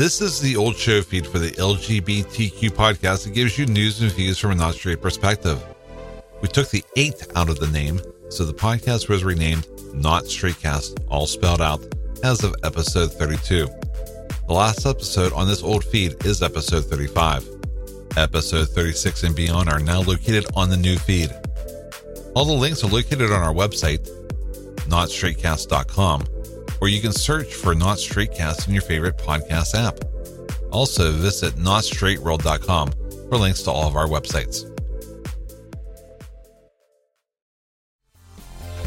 This is the old show feed for the LGBTQ podcast that gives you news and views from a not straight perspective. We took the eighth out of the name, so the podcast was renamed Not Straightcast, all spelled out, as of episode 32. The last episode on this old feed is episode 35. Episode 36 and beyond are now located on the new feed. All the links are located on our website, notstraightcast.com, or you can search for Not Straightcast in your favorite podcast app. Also, visit notstraightworld.com for links to all of our websites.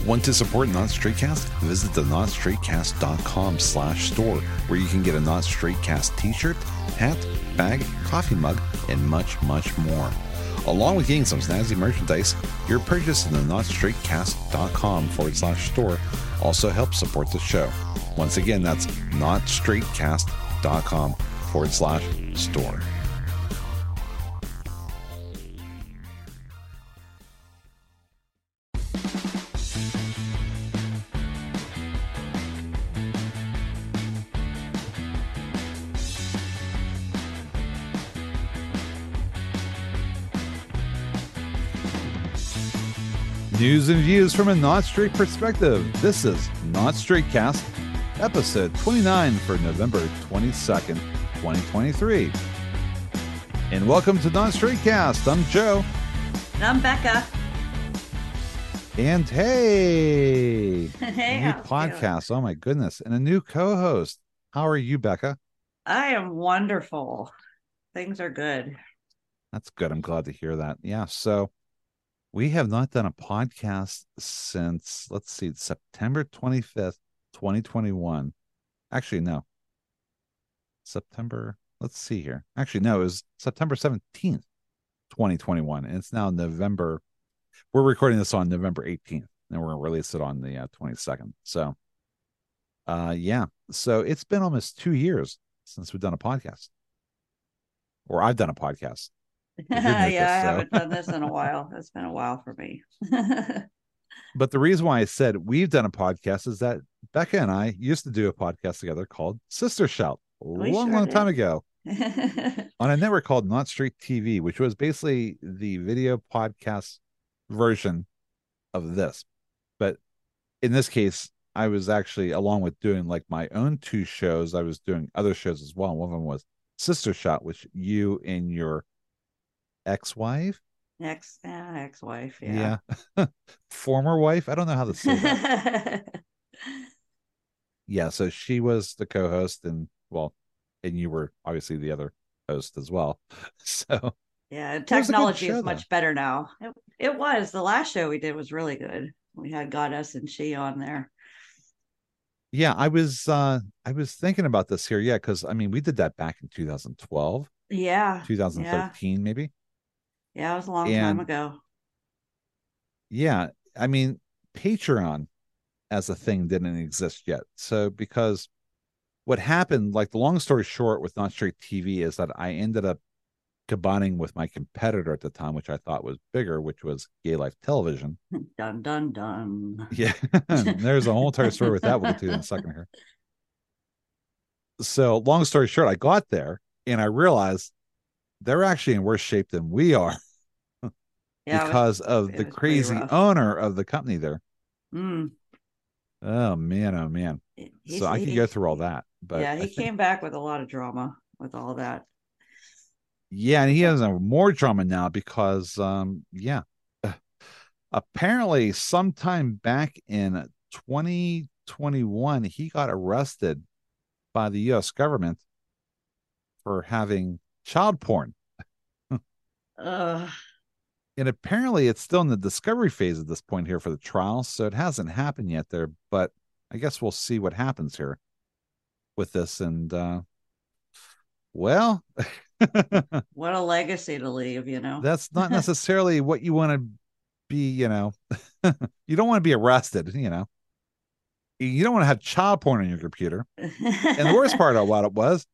Want to support Not Straightcast? Visit the notstraightcast.com slash store where you can get a Not Straightcast t-shirt, hat, bag, coffee mug, and much, much more. Along with getting some snazzy merchandise, your purchase in the notstraightcast.com forward slash store also helps support the show. Once again, that's notstraightcast.com forward slash store. News and views from a not straight perspective. This is Not Straight Cast, episode 29 for November 22nd, 2023. And welcome to Not Straight Cast. I'm Joe. And I'm Becca. And hey, Hey, new podcast. Oh my goodness. And a new co host. How are you, Becca? I am wonderful. Things are good. That's good. I'm glad to hear that. Yeah. So we have not done a podcast since, let's see, September 25th, 2021. Actually, no. September, let's see here. Actually, no, it was September 17th, 2021. And it's now November. We're recording this on November 18th, and we're going to release it on the uh, 22nd. So, uh, yeah. So it's been almost two years since we've done a podcast, or I've done a podcast. yeah, did make I so. haven't done this in a while. It's been a while for me. But the reason why I said we've done a podcast is that Becca and I used to do a podcast together called Sister Shout a We long, sure long did. time ago on a network called Not Straight TV, which was basically the video podcast version of this. But in this case, I was actually, along with doing like my own two shows, I was doing other shows as well. One of them was Sister Shot, which you and your ex wife, Ex, yeah, ex-wife. Yeah. yeah, former wife, I don't know how to say that. yeah so she was the co-host and well and you were obviously the other host as well so yeah. was a good Technology show, is much better now. It, it was. The last show we did was really good. We had Goddess and She on there. yeah i was uh i was thinking about this here yeah because i mean we did that back in 2012 Yeah. 2013 maybe Yeah, it was a long And- time ago. yeah i mean patreon as a thing didn't exist yet so because what happened like the long story short with not straight tv is that i ended up combining with my competitor at the time which i thought was bigger which was gay life television Dun dun dun. Yeah, there's a whole entire story with that. We'll get to in a second here. So, long story short, I got there and I realized they're actually in worse shape than we are Yeah, it was- because of the crazy owner of the company there. mm, Oh man, oh man. he- so I could go through all that, but yeah, he think- came back with a lot of drama with all that. yeah, and he has more drama now because, um, yeah, apparently, sometime back in 2021, he got arrested by the U.S. government for having child porn. Uh, And apparently, it's still in the discovery phase at this point here for the trial. So it hasn't happened yet there, but I guess we'll see what happens here with this. And, uh, well, what a legacy to leave, you know. that's not necessarily what you want to be, you know, you don't want to be arrested, you know, you don't want to have child porn on your computer. And the worst part about it was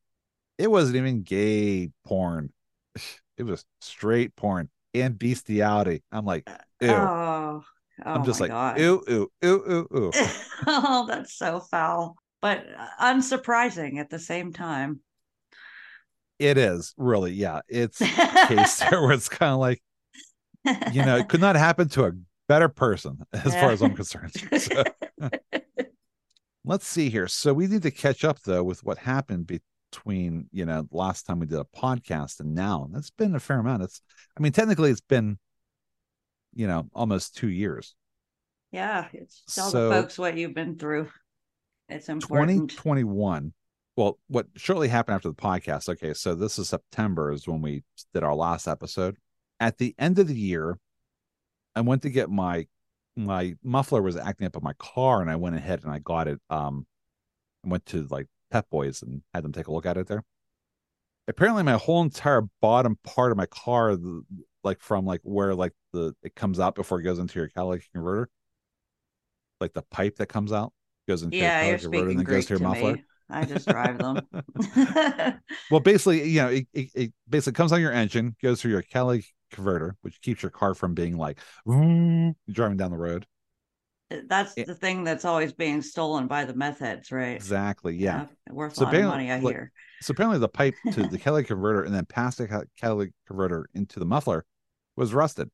it wasn't even gay porn. It was straight porn and bestiality. I'm like, oh, ew. Oh, oh I'm just like, God. ew, ew, ew, ew, ew. oh, that's so foul, but unsurprising at the same time. It is really, yeah. It's a case there where it's kind of like, you know, it could not happen to a better person as far as I'm concerned. So, let's see here. So we need to catch up though with what happened between, you know, last time we did a podcast and now. That's been a fair amount. It's I mean, technically it's been, you know, almost two years. yeah, it's tell So- the folks what you've been through. It's important. 2021 well what shortly happened after the podcast okay so this is september is when we did our last episode at the end of the year i went to get my my muffler was acting up in my car and i went ahead and i got it um i went to like pep boys and had them take a look at it there apparently my whole entire bottom part of my car the, like from like where like the it comes out before it goes into your catalytic converter like the pipe that comes out goes into yeah, your catalytic converter and then goes to your muffler me. I just drive them. Well, basically, you know, it, it, it basically comes on your engine, goes through your catalytic converter, which keeps your car from being like driving down the road. That's Yeah. the thing that's always being stolen by the meth heads, right? Exactly. Yeah. worth So a lot of apparently, money, I like, hear. So apparently, the pipe to the catalytic converter and then past the ca- catalytic converter into the muffler was rusted.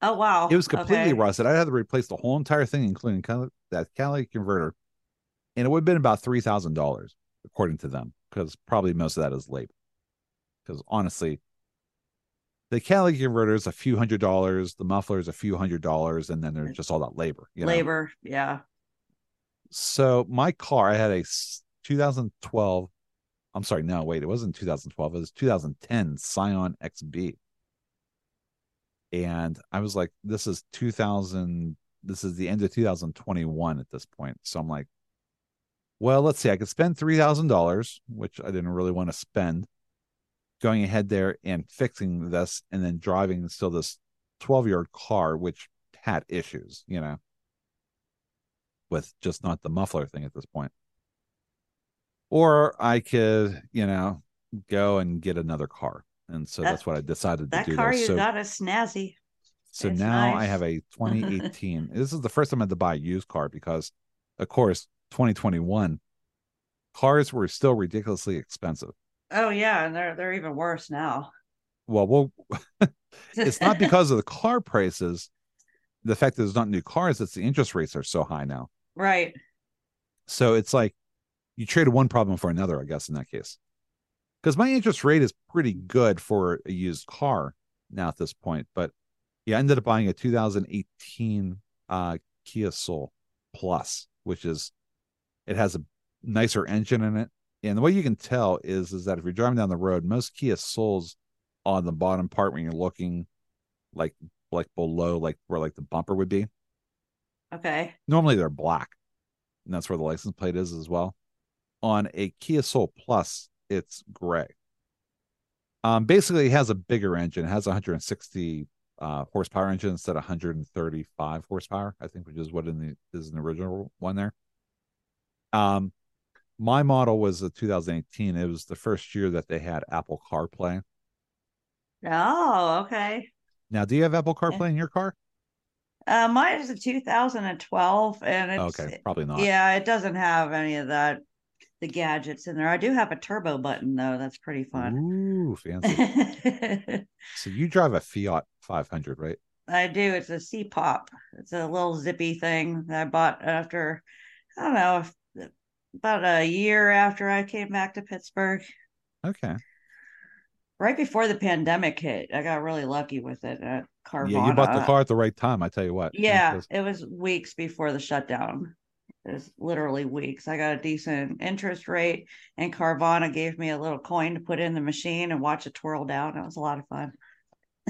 Oh wow, It was completely okay. rusted. I had to replace the whole entire thing, including that catalytic converter, and it would have been about three thousand dollars, according to them, because probably most of that is labor. Because honestly, the catalytic converter is a few hundred dollars, the muffler is a few hundred dollars, and then there's mm. just all that labor. You know? Labor, yeah. So my car, I had a 2012. I'm sorry, no, wait, it wasn't 2012. It was 2010 Scion XB. And I was like, this is 2000. This is the end of 2021 at this point. So I'm like, well, let's see. I could spend three thousand dollars, which I didn't really want to spend, going ahead there and fixing this, and then driving still this 12 year old car, which had issues, you know with just not the muffler thing at this point. Or I could, you know, go and get another car. And so That- that's what I decided to do. That car there. you So, got is snazzy. so it's now I have a 2018. this is the first time I had to buy a used car because, of course, 2021 cars were still ridiculously expensive. Oh yeah, and they're they're even worse now. Well, well, it's not because of the car prices, the fact that there's not new cars, it's the interest rates are so high now. right. So it's like you traded one problem for another, I guess, in that case. Because my interest rate is pretty good for a used car now at this point. But yeah, I ended up buying a 2018 uh, Kia Soul Plus, which is it has a nicer engine in it. And the way you can tell is is that if you're driving down the road, most Kia Souls on the bottom part when you're looking like like below like where like the bumper would be, Okay. normally they're black. And that's where the license plate is as well. On a kia soul plus it's gray. Um basically it has a bigger engine. It has 160 uh horsepower engine instead of 135 horsepower i think which is what in the is an original one there. Um my model was a 2018 it was the first year that they had apple carplay Oh, okay. now do you have apple Yeah. carplay in your car Uh, mine is a 2012, and it's okay probably not yeah, it doesn't have any of that the gadgets in there. I do have a turbo button though. That's pretty fun. Ooh, fancy. so you drive a Fiat 500, right? I do. It's a C pop. It's a little zippy thing that I bought after I don't know about a year after I came back to Pittsburgh. Okay. Right before the pandemic hit, I got really lucky with it at Carvana. Yeah, you bought the car at the right time. I tell you what. Yeah, it was weeks before the shutdown. It was literally weeks. I got a decent interest rate, and Carvana gave me a little coin to put in the machine and watch it twirl down. It was a lot of fun.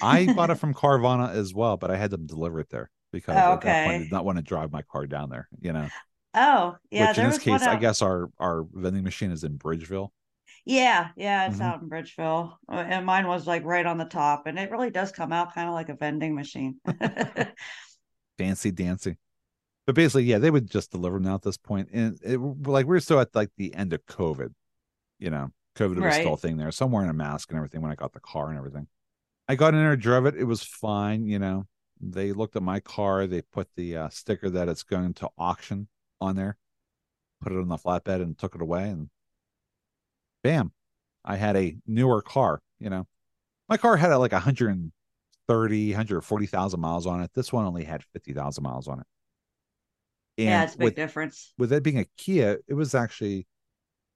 I bought it from Carvana as well, but I had them deliver it there because Oh, point I did not want to drive my car down there. You know, Oh, yeah. which in this case, I guess our our vending machine is in Bridgeville. Yeah, yeah, it's Mhm. out in Bridgeville, Uh, and mine was like right on the top, and it really does come out kind of like a vending machine. fancy dancy. But basically, yeah, they would just deliver them now at this point. And it like we're still at like the end of COVID. You know, COVID was still a thing there. So I'm wearing a mask and everything when I got the car and everything. I got in there, drove it. It was fine. You know, they looked at my car. They put the uh, sticker that it's going to auction on there, put it on the flatbed and took it away. And bam, I had a newer car, you know. My car had like 130, 140,000 miles on it. This one only had 50,000 miles on it. And yeah, it's a big with, difference. With it being a Kia, it was actually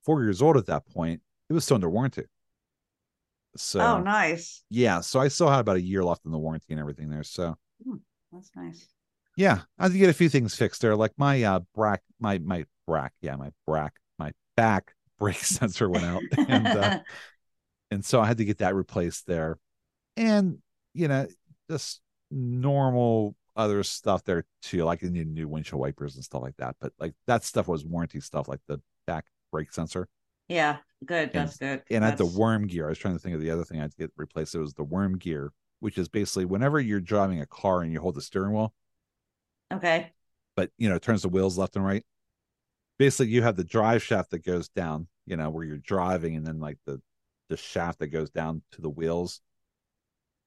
four years old at that point. It was still under warranty. So Oh, nice. Yeah, so I still had about a year left in the warranty and everything there. So hmm, that's nice. Yeah, I had to get a few things fixed there, like my uh brack, my my brack, yeah, my brack, my back brake sensor went out, and uh, and so I had to get that replaced there, and you know just normal other stuff there too, like I need new windshield wipers and stuff like that. But like that stuff was warranty stuff, like the back brake sensor. Yeah, good. That's good. And That's... at the worm gear, I was trying to think of the other thing I had to get replaced. It was the worm gear, which is basically whenever you're driving a car and you hold the steering wheel. Okay. But you know, it turns the wheels left and right. Basically, you have the drive shaft that goes down, you know, where you're driving, and then like the the shaft that goes down to the wheels.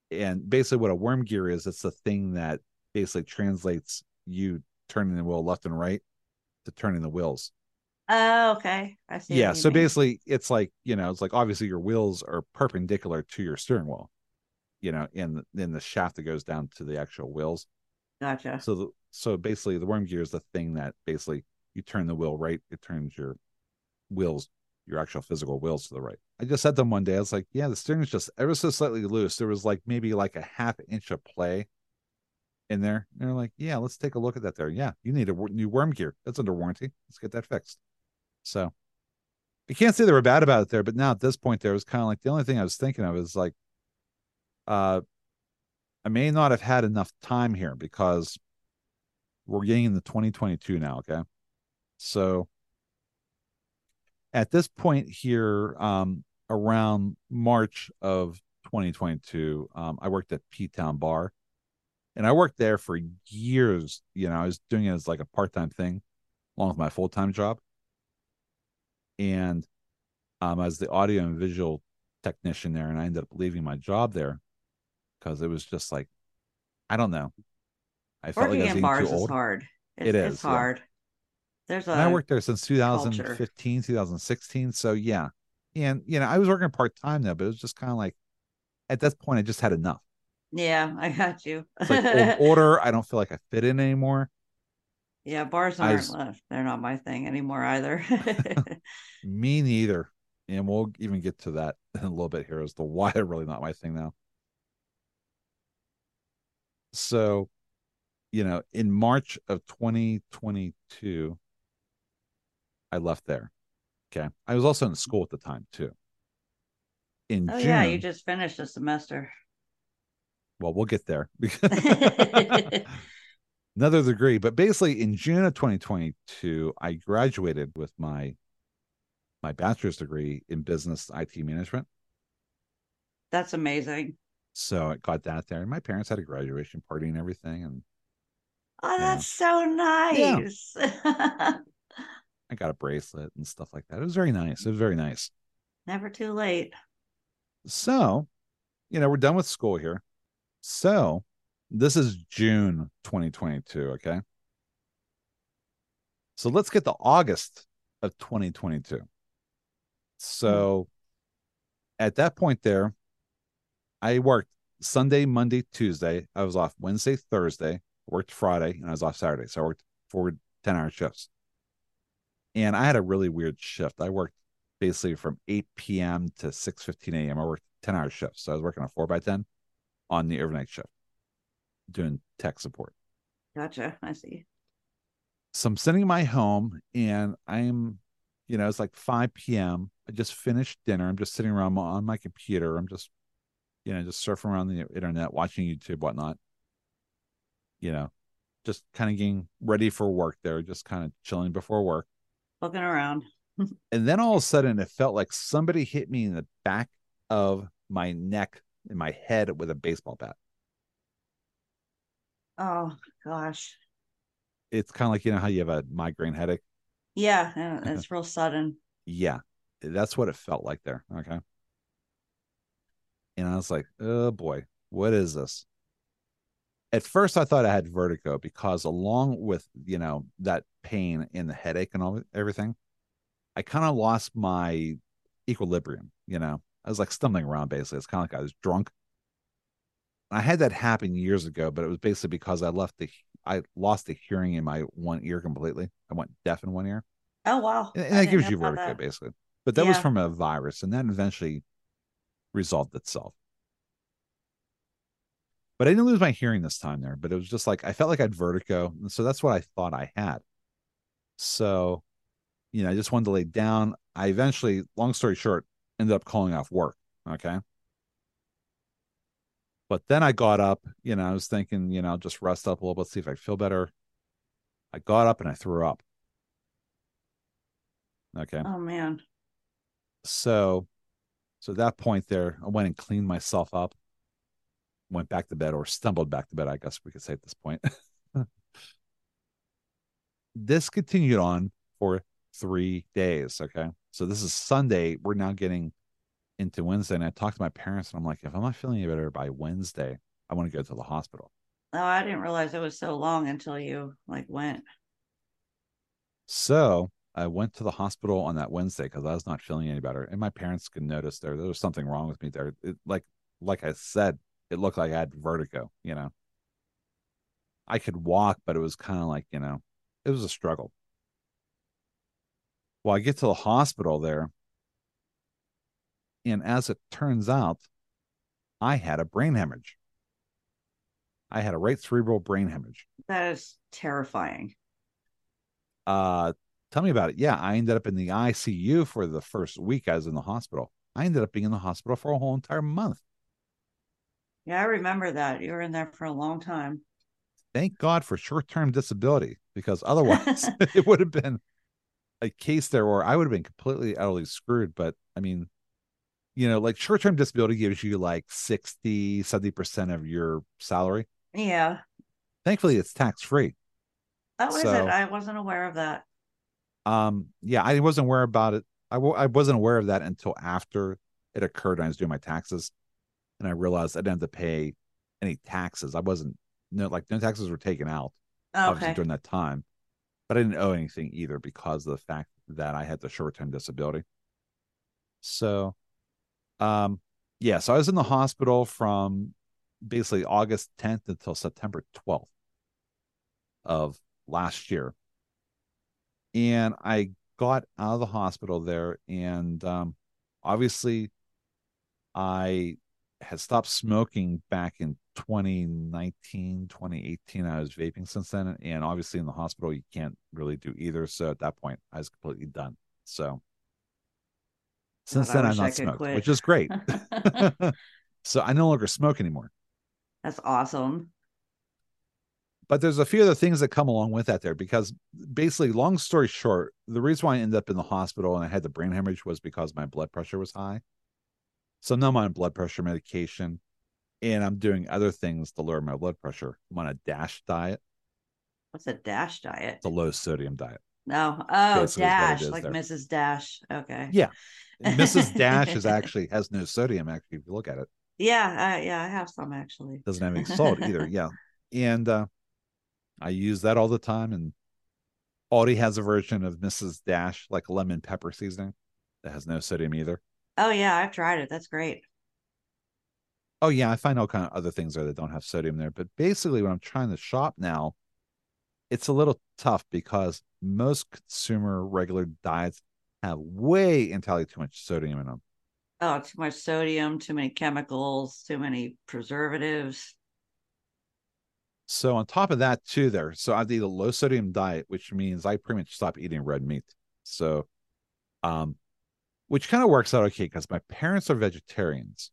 And basically, what a worm gear is, it's the thing that basically translates you turning the wheel left and right to turning the wheels. Oh, okay. I see. Yeah. So mean. basically, it's like you know, it's like obviously your wheels are perpendicular to your steering wheel, you know, in in the shaft that goes down to the actual wheels. Gotcha. So the, so basically, the worm gear is the thing that basically you turn the wheel right, it turns your wheels, your actual physical wheels to the right. I just said them one day. I was like, yeah, the steering is just ever so slightly loose. There was like maybe like a half inch of play in there. And they're like, yeah, let's take a look at that there. Yeah, you need a new worm gear. That's under warranty. Let's get that fixed. So I can't say they were bad about it there, but now at this point, there was kind of like the only thing I was thinking of is like, uh, I may not have had enough time here because we're getting into 2022 now. Okay. So at this point here, um, around March of 2022, um, I worked at P Town Bar and I worked there for years. You know, I was doing it as like a part time thing along with my full time job and um, as the audio and visual technician there, and I ended up leaving my job there because it was just like, I don't know. I felt Working like I was in bars is hard. It's, it is it's hard. Yeah. There's a. And I worked there since 2015, culture. 2016. So yeah, and you know I was working part time there, but it was just kind of like, at that point, I just had enough. Yeah, I got you. it's like order. I don't feel like I fit in anymore. Yeah, bars aren't was, they're not my thing anymore either. me neither. And we'll even get to that in a little bit here as to why they're really not my thing now. So, you know, in March of 2022, I left there. Okay. I was also in mm. school at the time too. In oh, June, yeah, you just finished a semester. Well, we'll get there. another degree. But basically, in June of 2022, I graduated with my my bachelor's degree in business IT management. That's amazing. So I got that there, and my parents had a graduation party and everything. And oh, that's so nice. Yeah. I got a bracelet and stuff like that. It was very nice. It was very nice. Never too late. So, you know, we're done with school here. So this is June 2022. Okay. So let's get to August of 2022. So mm-hmm. at that point, there, I worked Sunday, Monday, Tuesday. I was off Wednesday, Thursday, worked Friday, and I was off Saturday. So I worked four 10 hour shifts. And I had a really weird shift. I worked basically from 8 p.m. to 6 15 a.m. I worked 10 hour shifts. So I was working a four by 10 on the overnight shift doing tech support. Gotcha. I see. So I'm sitting in my home and I'm, you know, it's like 5 p.m. I just finished dinner. I'm just sitting around on my computer. I'm just, you know, just surfing around the internet, watching YouTube, whatnot. You know, just kind of getting ready for work there, just kind of chilling before work. Looking around. and then all of a sudden it felt like somebody hit me in the back of my neck in my head with a baseball bat. Oh gosh. It's kind of like you know how you have a migraine headache. Yeah, it's real sudden. Yeah, that's what it felt like there. Okay. And I was like, oh boy, what is this? At first, I thought I had vertigo because, along with you know that pain and the headache and all everything, I kind of lost my equilibrium. You know, I was like stumbling around basically. It's kind of like I was drunk. I had that happen years ago, but it was basically because I left the I lost the hearing in my one ear completely. I went deaf in one ear. Oh wow! And, and that gives you vertigo that. basically. But that yeah. was from a virus, and that eventually resolved itself. But I didn't lose my hearing this time there. But it was just like I felt like I had vertigo, and so that's what I thought I had. So, you know, I just wanted to lay down. I eventually, long story short, ended up calling off work. Okay. But then I got up, you know, I was thinking, you know, just rest up a little bit, see if I feel better. I got up and I threw up. Okay. Oh man. So so at that point there, I went and cleaned myself up, went back to bed or stumbled back to bed, I guess we could say at this point. this continued on for three days. Okay. So this is Sunday. We're now getting into Wednesday, and I talked to my parents, and I'm like, if I'm not feeling any better by Wednesday, I want to go to the hospital. Oh, I didn't realize it was so long until you like went. So I went to the hospital on that Wednesday because I was not feeling any better, and my parents could notice there there was something wrong with me there. It, like like I said, it looked like I had vertigo. You know, I could walk, but it was kind of like you know, it was a struggle. Well, I get to the hospital there, and as it turns out, I had a brain hemorrhage. I had a right cerebral brain hemorrhage. That is terrifying. Uh, tell me about it. Yeah, I ended up in the ICU for the first week I was in the hospital. I ended up being in the hospital for a whole entire month. Yeah, I remember that. You were in there for a long time. Thank God for short term disability because otherwise it would have been a case there where I would have been completely utterly screwed. But I mean, you know, like short term disability gives you like 60, 70% of your salary. Yeah. Thankfully, it's tax free. Oh, is so, it? I wasn't aware of that. Um, yeah, I wasn't aware about it. I w- I wasn't aware of that until after it occurred. I was doing my taxes, and I realized I didn't have to pay any taxes. I wasn't no like no taxes were taken out oh, obviously during that time, but I didn't owe anything either because of the fact that I had the short term disability. So um, yeah, so I was in the hospital from basically August 10th until September 12th of last year. And I got out of the hospital there, and um, obviously, I had stopped smoking back in 2019, 2018. I was vaping since then. And obviously, in the hospital, you can't really do either. So at that point, I was completely done. So since then, I've not smoked, quit. which is great. so I no longer smoke anymore. That's awesome. But there's a few other things that come along with that there because basically, long story short, the reason why I ended up in the hospital and I had the brain hemorrhage was because my blood pressure was high. So now I'm on blood pressure medication and I'm doing other things to lower my blood pressure. I'm on a DASH diet. What's a DASH diet? It's a low sodium diet. No. Oh, Basically Dash, like there. Mrs. Dash. Okay. Yeah. Mrs. Dash is actually has no sodium. Actually, if you look at it. Yeah, uh, yeah, I have some actually. Doesn't have any salt either. Yeah, and uh, I use that all the time. And Aldi has a version of Mrs. Dash, like lemon pepper seasoning, that has no sodium either. Oh yeah, I've tried it. That's great. Oh yeah, I find all kind of other things there that don't have sodium there. But basically, when I'm trying to shop now, it's a little tough because most consumer regular diets have way entirely too much sodium in them. Oh, too much sodium, too many chemicals, too many preservatives. So on top of that, too, there. So I eat a low sodium diet, which means I pretty much stop eating red meat. So, um, which kind of works out okay because my parents are vegetarians.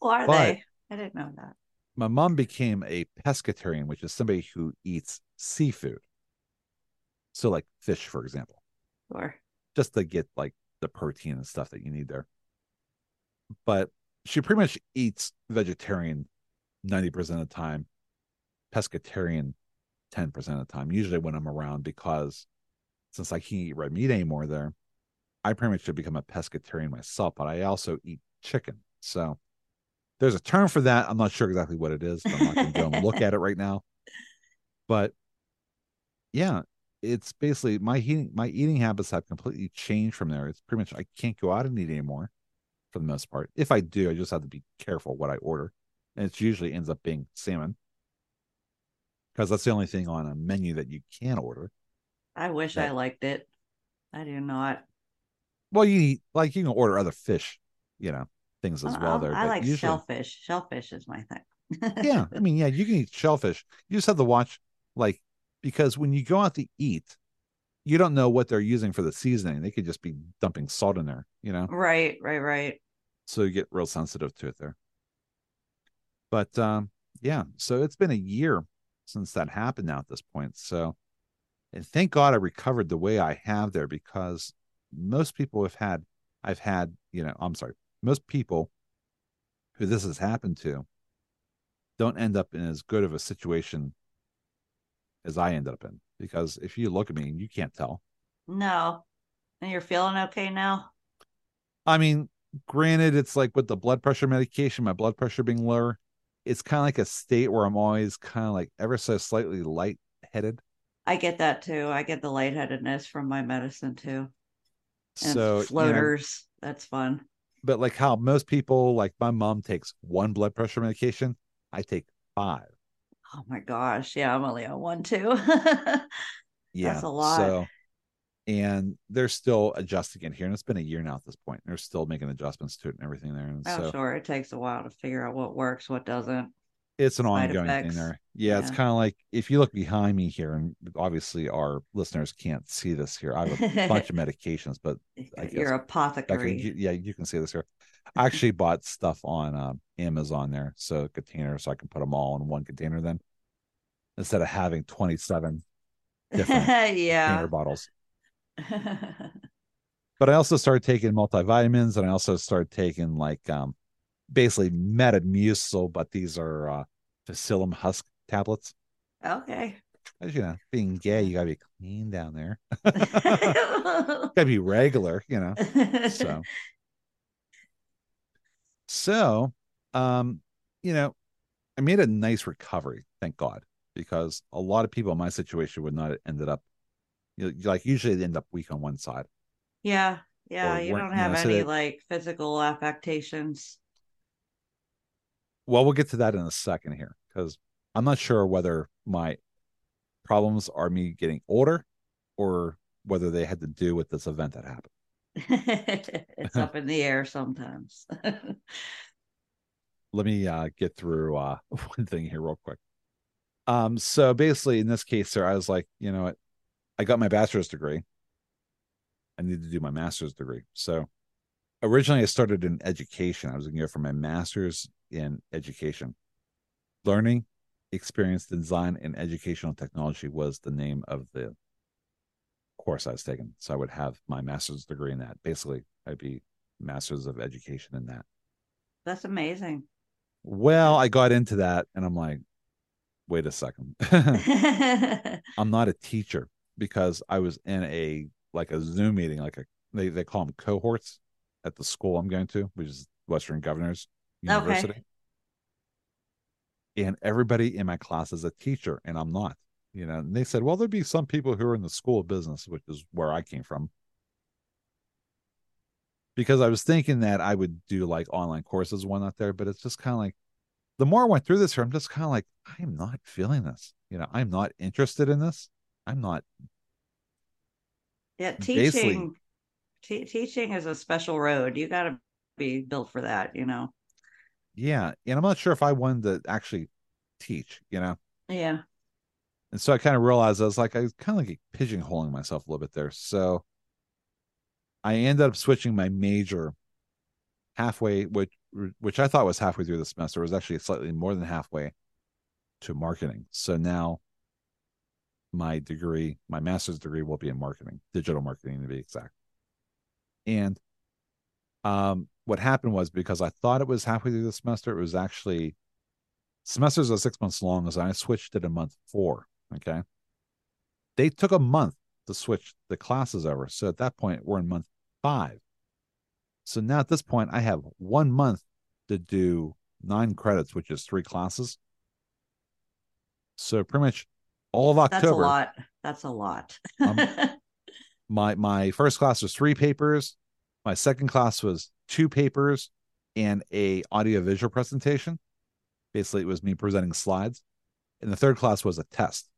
Oh, are they? I didn't know that. My mom became a pescatarian, which is somebody who eats seafood. So, like fish, for example. Sure just to get like the protein and stuff that you need there. But she pretty much eats vegetarian 90% of the time, pescatarian 10% of the time, usually when I'm around, because since I can't eat red meat anymore there, I pretty much should become a pescatarian myself, but I also eat chicken. So there's a term for that. I'm not sure exactly what it is. I'm not going to go and look at it right now. But yeah, it's basically my eating my eating habits have completely changed from there. It's pretty much I can't go out and eat anymore for the most part. If I do, I just have to be careful what I order. And it usually ends up being salmon. Because that's the only thing on a menu that you can order. I wish I liked it. I do not. Well, you eat like you can order other fish, you know, things as Uh, well there. I but like usually, shellfish. Shellfish is my thing. yeah, I mean, yeah, you can eat shellfish. You just have to watch, like, because when you go out to eat, you don't know what they're using for the seasoning. They could just be dumping salt in there, you know. right, right, right. So you get real sensitive to it there. But um, yeah, so it's been a year since that happened now at this point. So, and thank God I recovered the way I have there because most people have had, I've had, you know, I'm sorry, most people who this has happened to don't end up in as good of a situation as I ended up in. Because if you look at me, you can't tell. No. And you're feeling okay now? I mean, granted, it's like with the blood pressure medication, my blood pressure being lower, it's kind of like a state where I'm always kind of like ever so slightly lightheaded. I get that too. I get the lightheadedness from my medicine too. And So, you know. That's fun. but like how most people, like my mom takes one blood pressure medication, I take five. Oh my gosh. Yeah, I'm only on one too. Yeah. That's a lot. So, and they're still adjusting it here. And it's been a year now at this point. They're still making adjustments to it and everything there. And oh, so sure. It takes a while to figure out what works, what doesn't. It's an side ongoing thing there. Yeah, it's kind of like if you look behind me here, and obviously our listeners can't see this here. I have a bunch of medications, but I Your guess- I apothecary. can, yeah, you can see this here. I actually bought stuff on um, Amazon there, so container, so I can put them all in one container then, instead of having twenty seven different yeah. container bottles. But I also started taking multivitamins, and I also started taking like um, basically Metamucil, but these are uh, psyllium husk tablets. okay. As you know, being gay, you gotta be clean down there. gotta be regular, you know. So, so, um, you know, I made a nice recovery, thank God, because a lot of people in my situation would not have ended up, you know, like usually they end up weak on one side. yeah. Yeah. Or You don't you have know, so any that- like physical affectations. Well, we'll get to that in a second here, because I'm not sure whether my problems are me getting older or whether they had to do with this event that happened. it's up in the air sometimes. let me uh get through uh one thing here real quick. Um so basically in this case sir, i was like you know what? I got my bachelor's degree. I need to do my master's degree. So originally i started in education. I was going to go for my master's in education. Learning experience design and educational technology was the name of the course i was taking. So i would have my master's degree in that. Basically i'd be master's of education in that. That's amazing. well, I got into that and I'm like, wait a second. I'm not a teacher because I was in a like a Zoom meeting, like a they, they call them cohorts at the school I'm going to, which is Western Governors University. And everybody in my class is a teacher, and I'm not. You know, and they said, well, there'd be some people who are in the school of business, which is where I came from. Because I was thinking that I would do like online courses, one out there, but it's just kind of like the more I went through this here, I'm just kind of like, I'm not feeling this. You know, I'm not interested in this. I'm not yeah, teaching te- teaching is a special road. You got to be built for that, you know. Yeah and i'm not sure if i wanted to actually teach you know? Yeah. and so i kind of realized i was like i was kind of like pigeonholing myself a little bit there. So i ended up switching my major halfway which which i thought was halfway through the semester. It was actually slightly more than halfway to marketing. So now my degree my master's degree will be in marketing digital marketing to be exact. And um what happened was because i thought it was halfway through the semester it was actually semesters are six months long as i switched it in month four okay they took a month to switch the classes over so at that point we're in month five so now at this point i have one month to do nine credits which is three classes so pretty much all of October. That's a lot. That's a lot. Um, My my first class was three papers. My second class was two papers and a audio visual presentation. Basically, it was me presenting slides. And the third class was a test.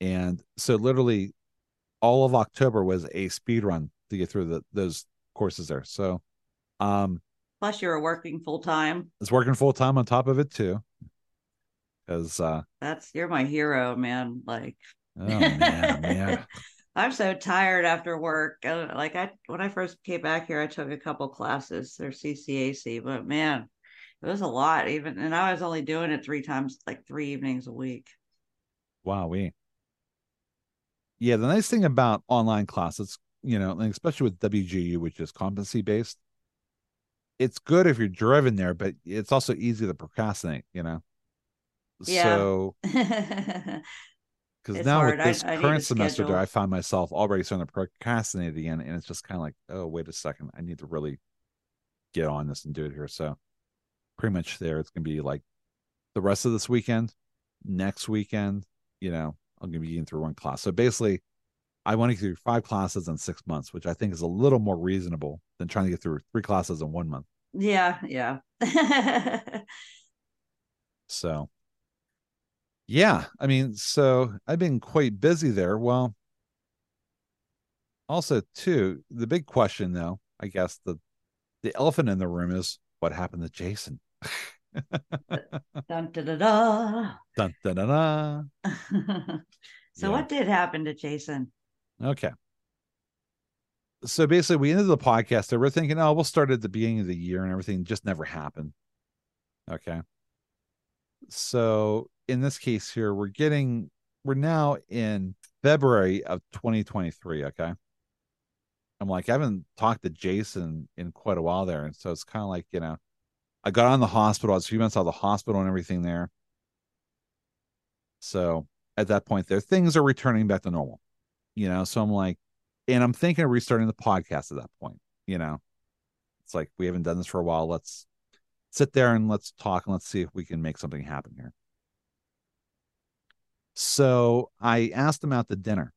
And so literally all of October was a speed run to get through the, those courses there. So um Plus, you were working full time. I was working full time on top of it too. Because uh That's you're my hero, man. Like oh man, yeah. I'm so tired after work. Uh, Like I, when I first came back here, I took a couple classes. They're CCAC, but man, it was a lot. Even and I was only doing it three times, like three evenings a week. Wow, we. Yeah, the nice thing about online classes, you know, and especially with WGU, which is competency based, it's good if you're driven there, but it's also easy to procrastinate, you know. Yeah. So, because now hard. with this I current to semester, there. I find myself already starting to procrastinate again, and it's just kind of like, oh, wait a second, I need to really get on this and do it here. So, pretty much there, it's gonna be like the rest of this weekend, next weekend, you know, I'm gonna be getting through one class. So basically, I want to get through five classes in six months, which I think is a little more reasonable than trying to get through three classes in one month. yeah, yeah. So, yeah, I mean, so I've been quite busy there. Well, also too, the big question though, I guess the the elephant in the room is what happened to Jason. Dun, da, da, da. Dun, dun, dun, dun. so Yeah. what did happen to Jason? Okay. So basically, we ended the podcast. So we're thinking, oh, we'll start at the beginning of the year and everything just never happened. Okay. So in this case here, we're getting, we're now in February of 2023. Okay. I'm like, I haven't talked to Jason in quite a while there. And so it's kind of like, you know, I got on the hospital. I was a few months out of the hospital and everything there. So at that point, there things are returning back to normal you know so i'm like and i'm thinking of restarting the podcast at that point you know it's like we haven't done this for a while let's sit there and let's talk and let's see if we can make something happen here so i asked him out to dinner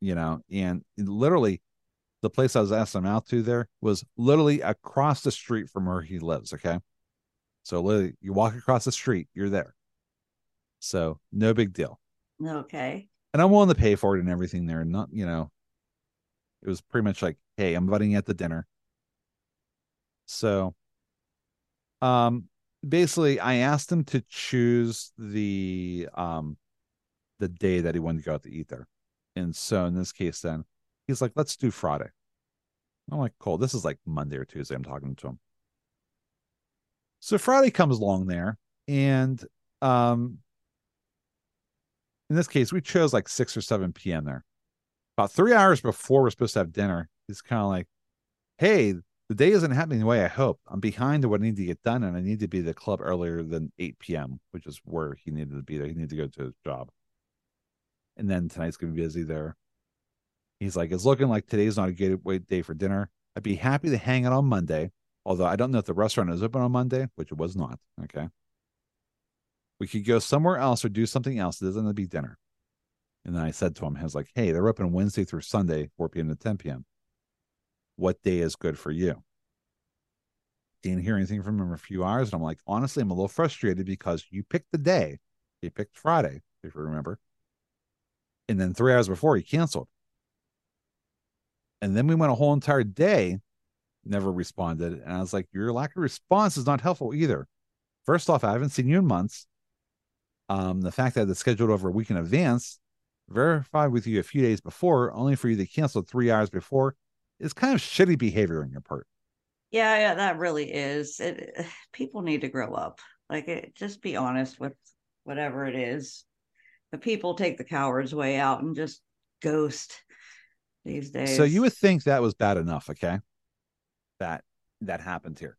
you know and literally the place i was asking him out to there was literally across the street from where he lives okay so literally you walk across the street you're there so no big deal Okay. and I'm willing to pay for it and everything there. Not, you know, it was pretty much like, hey, I'm inviting you at the dinner. So, um, basically, I asked him to choose the um, the day that he wanted to go out to eat there, and so in this case, then he's like, let's do Friday. I'm like, cool. This is like Monday or Tuesday. I'm talking to him. So Friday comes along there, and um, in this case, we chose like 6 or 7 p.m. there. About three hours before we're supposed to have dinner, he's kind of like, hey, the day isn't happening the way I hoped. I'm behind to what I need to get done, and I need to be at the club earlier than 8 p.m., which is where he needed to be there. He needed to go to his job. And then tonight's going to be busy there. He's like, it's looking like today's not a good day for dinner. I'd be happy to hang out on Monday, although I don't know if the restaurant is open on Monday, which it was not. Okay. We could go somewhere else or do something else. It doesn't be dinner. And then I said to him, I was like, hey, they're open Wednesday through Sunday, 4 p.m. to 10 p.m. What day is good for you? Didn't hear anything from him a few hours. And I'm like, honestly, I'm a little frustrated because you picked the day. You picked Friday, if you remember. And then three hours before, he canceled. And then we went a whole entire day, never responded. And I was like, your lack of response is not helpful either. First off, I haven't seen you in months. Um, the fact that it's scheduled over a week in advance, verified with you a few days before, only for you to cancel three hours before, is kind of shitty behavior on your part. Yeah, yeah, that really is. It people need to grow up. Like it, just be honest with whatever it is. The people take the coward's way out and just ghost these days. So you would think that was bad enough, okay? That that happened here.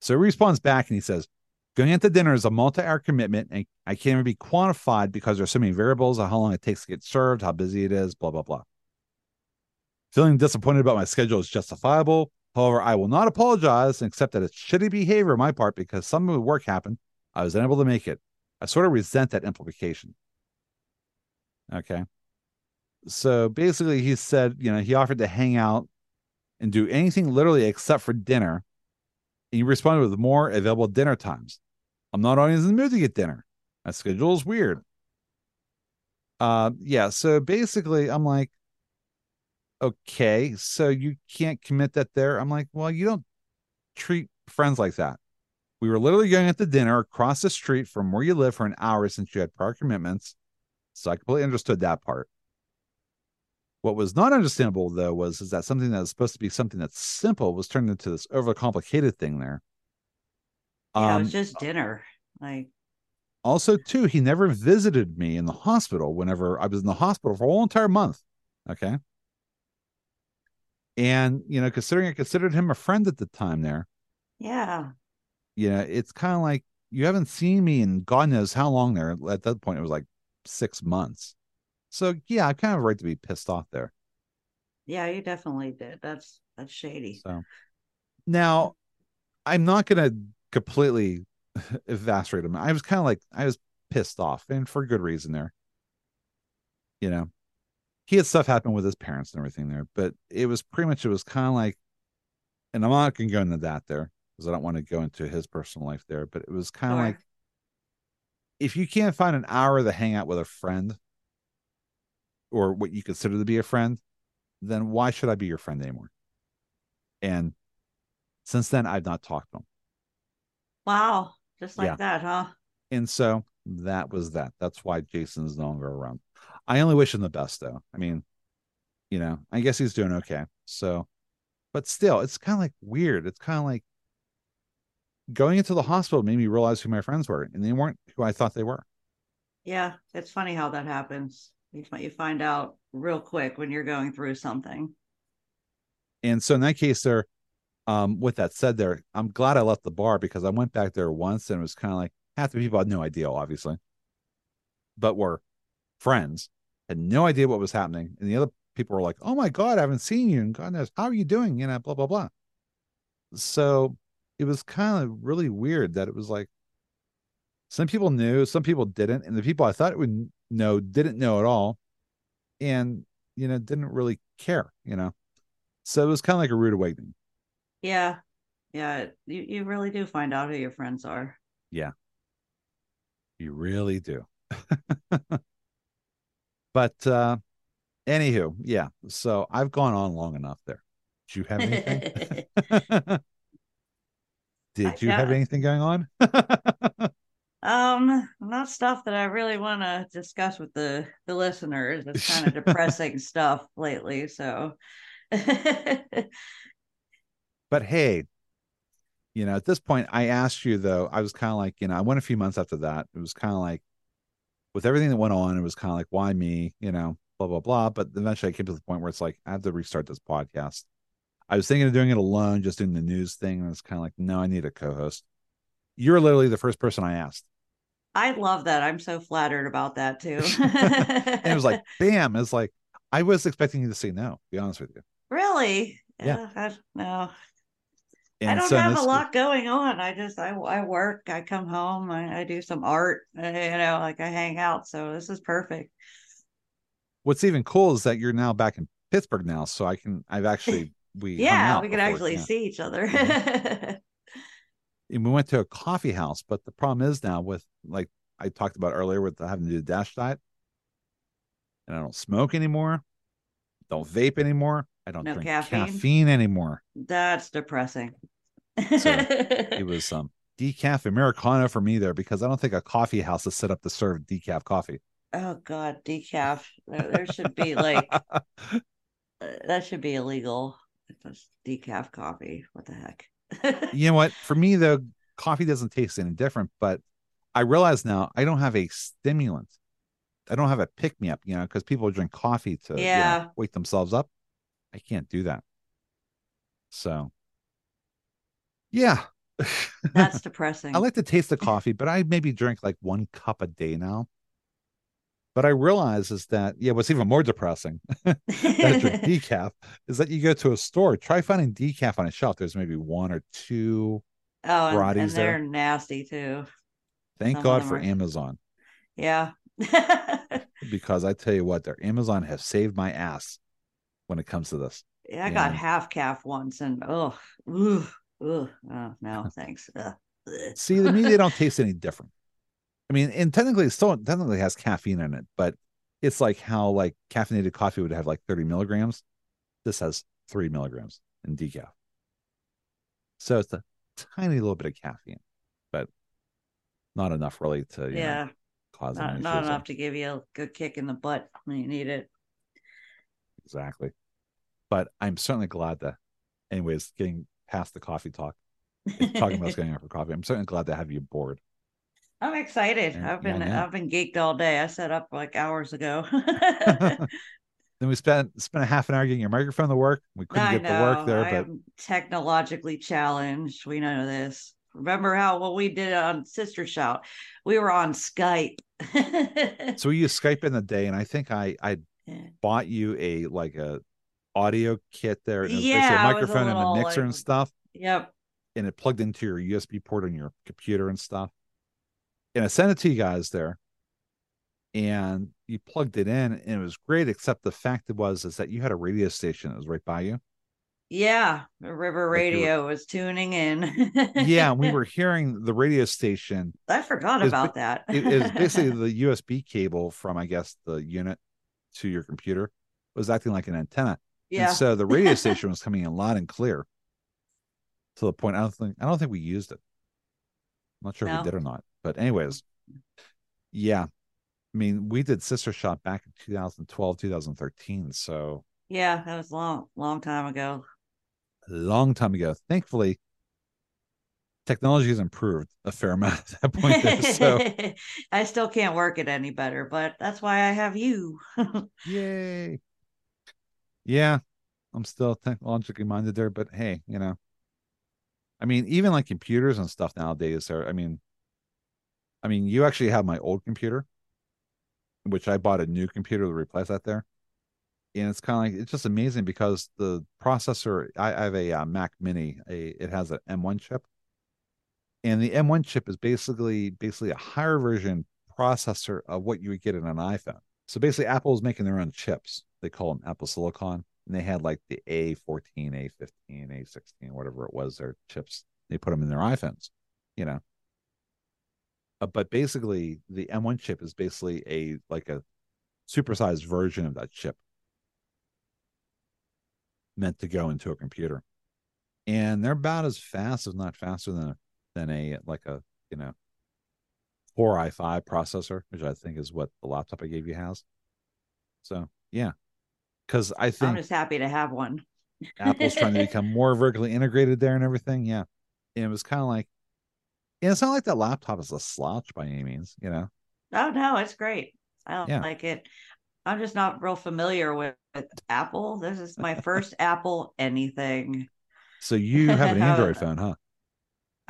So he responds back and he says, Going out to dinner is a multi-hour commitment and I can't even be quantified because there's so many variables of how long it takes to get served, how busy it is, blah, blah, blah. Feeling disappointed about my schedule is justifiable. However, I will not apologize and accept that it's shitty behavior on my part because some of the work happened. I was unable to make it. I sort of resent that implication. Okay. So basically, he said, you know, he offered to hang out and do anything literally except for dinner. And he responded with more available dinner times. I'm not always in the mood to get dinner. My schedule is weird. Uh, yeah. So basically, I'm like, okay, so you can't commit that there. I'm like, well, you don't treat friends like that. We were literally going out to dinner across the street from where you live for an hour since you had prior commitments. So I completely understood that part. What was not understandable though was is that something that was supposed to be something that's simple was turned into this overcomplicated thing there. Yeah, it Um, was just dinner. Like, also, too, he never visited me in the hospital whenever I was in the hospital for a whole entire month. Okay. And you know, considering I considered him a friend at the time there, yeah, you know, it's kind of like you haven't seen me in God knows how long there. At that point, it was like six months. So yeah, I kind of right to be pissed off there. yeah, you definitely did. That's that's shady. So now I'm not gonna completely evaporate him. I was kind of like I was pissed off, and for good reason there. You know, he had stuff happen with his parents and everything there, but it was pretty much it was kind of like, and I'm not gonna go into that there because I don't want to go into his personal life there, but it was kind of Sure. like if you can't find an hour to hang out with a friend or what you consider to be a friend, then why should I be your friend anymore? And since then, I've not talked to him. Wow, just like Yeah. that, huh? And so that was that. That's why Jason's no longer around. I only wish him the best, though. I mean, you know, I guess he's doing okay. So, but still, it's kind of like weird. It's kind of like going into the hospital made me realize who my friends were, and they weren't who I thought they were. Yeah, it's funny how that happens. You you find out real quick when you're going through something. And so in that case, there, um, with that said, there, I'm glad I left the bar because I went back there once and it was kind of like half the people had no idea, obviously, but were friends, had no idea what was happening. And the other people were like, Oh my God, I haven't seen you. And God knows, how are you doing? You know, blah, blah, blah. So it was kind of really weird that it was like some people knew, some people didn't. And the people I thought would know didn't know at all. And, you know, didn't really care, you know. So it was kind of like a rude awakening. Yeah, yeah, you you really do find out who your friends are. Yeah. You really do. but uh anywho, yeah. So I've gone on long enough there. Did you have anything? Did you have anything going on? Um, not stuff that I really want to discuss with the the listeners. It's kind of depressing stuff lately. So, but hey, you know, at this point, I asked you though, I was kind of like, you know, I went a few months after that. It was kind of like with everything that went on, it was kind of like, why me? You know, blah, blah, blah. But eventually I came to the point where it's like, I have to restart this podcast. I was thinking of doing it alone, just doing the news thing. And it's kind of like, no, I need a co host. You're literally the first person I asked. I love that. I'm so flattered about that too. And it was like, bam. It's like, I was expecting you to say no, to be honest with you. really? Yeah. I, no, And I don't so have a lot going on. I just I I work. I come home. I, I do some art. uh, You know, like I hang out. So this is perfect. What's even cool is that you're now back in Pittsburgh now. So I can, I've actually, we, Yeah, we can actually yeah. see each other. and we went to a coffee house. But the problem is now with like I talked about earlier with having to do the dash diet, and I don't smoke anymore, don't vape anymore, I don't No drink caffeine? caffeine, anymore. That's depressing. It was some um, decaf Americano for me there because I don't think a coffee house is set up to serve decaf coffee. oh god, decaf. There, should be like uh, that should be illegal. It's decaf coffee. What the heck? you know what? For me though, coffee doesn't taste any different, but I realize now I don't have a stimulant. I don't have a pick me up, you know, because people drink coffee to you know, Yeah. wake themselves up. I can't do that. So, yeah, That's depressing. I like to taste the coffee, but I maybe drink like one cup a day now. But I realize is that yeah, what's even more depressing drink decaf is that you go to a store, try finding decaf on a shelf. There's maybe one or two oh, and, and they're there. nasty too. Thank Some God for are- Amazon Yeah. because I tell you what, their Amazon has saved my ass when it comes to this. Yeah, I got half caff once, and oh, oh no, thanks. Ugh. See, to me, they don't taste any different. I mean, and technically, it still technically has caffeine in it, but it's like how like caffeinated coffee would have like 30 milligrams. This has three milligrams in decaf. So it's a tiny little bit of caffeine, but not enough really to you know, yeah, cause not, not enough to give you a good kick in the butt when you need it. Exactly. But I'm certainly glad that, anyways, getting past the coffee talk, talking about going out for coffee, I'm certainly glad to have you aboard. I'm excited. Yeah, I've been yeah, yeah. I've been geeked all day. I set up like hours ago. then we spent spent a half an hour getting your microphone to work. We couldn't I get the work there, I but technologically challenged. We know this. Remember how what we did on Sister Shout? We were on Skype. so we used Skype in the day, and I think I I Yeah. bought you a like a audio kit there. Yeah, a was a microphone and a mixer and stuff, Yep. and it plugged into your USB port on your computer and stuff. And I sent it to you guys there, and you plugged it in, and it was great. Except the fact it was is that you had a radio station that was right by you. Yeah. The River Like you were- Radio was tuning in. Yeah, we were hearing the radio station. I forgot was about that. It is basically the USB cable from I guess the unit to your computer was acting like an antenna. Yeah. And so the radio station was coming in loud and clear to the point I don't think I don't think we used it. I'm not sure if we did or not. But anyways, yeah. I mean, we did Sister Shot back in 2012, 2013. So yeah, that was a long, long time ago. long time ago. Thankfully, technology has improved a fair amount at that point. There, so I still can't work it any better, but that's why I have you. yay. Yeah, I'm still technologically minded there, but hey, you know, I mean, even like computers and stuff nowadays, there, I mean, I mean, you actually have my old computer, which I bought a new computer to replace that there. And it's kind of like it's just amazing because the processor I, I have a uh, Mac Mini, a it has an M1 chip, and the M1 chip is basically basically a higher version processor of what you would get in an iPhone. So basically, Apple is making their own chips. They call them Apple Silicon, and they had like the A14, A15, A16, whatever it was, their chips. They put them in their iPhones, you know. Uh, but basically, the M1 chip is basically a like a supersized version of that chip meant to go into a computer, and they're about as fast, if not faster than a, than a like a you know Core i5 processor, which I think is what the laptop I gave you has. So yeah, because I think I'm just happy to have one. Apple's trying to become more vertically integrated there and everything. Yeah, and it was kind of like, and it's not like that laptop is a slouch by any means, you know. Oh no, it's great. I don't Yeah. like it. I'm just not real familiar with, with Apple. This is my first Apple anything. So you have an Android phone, huh?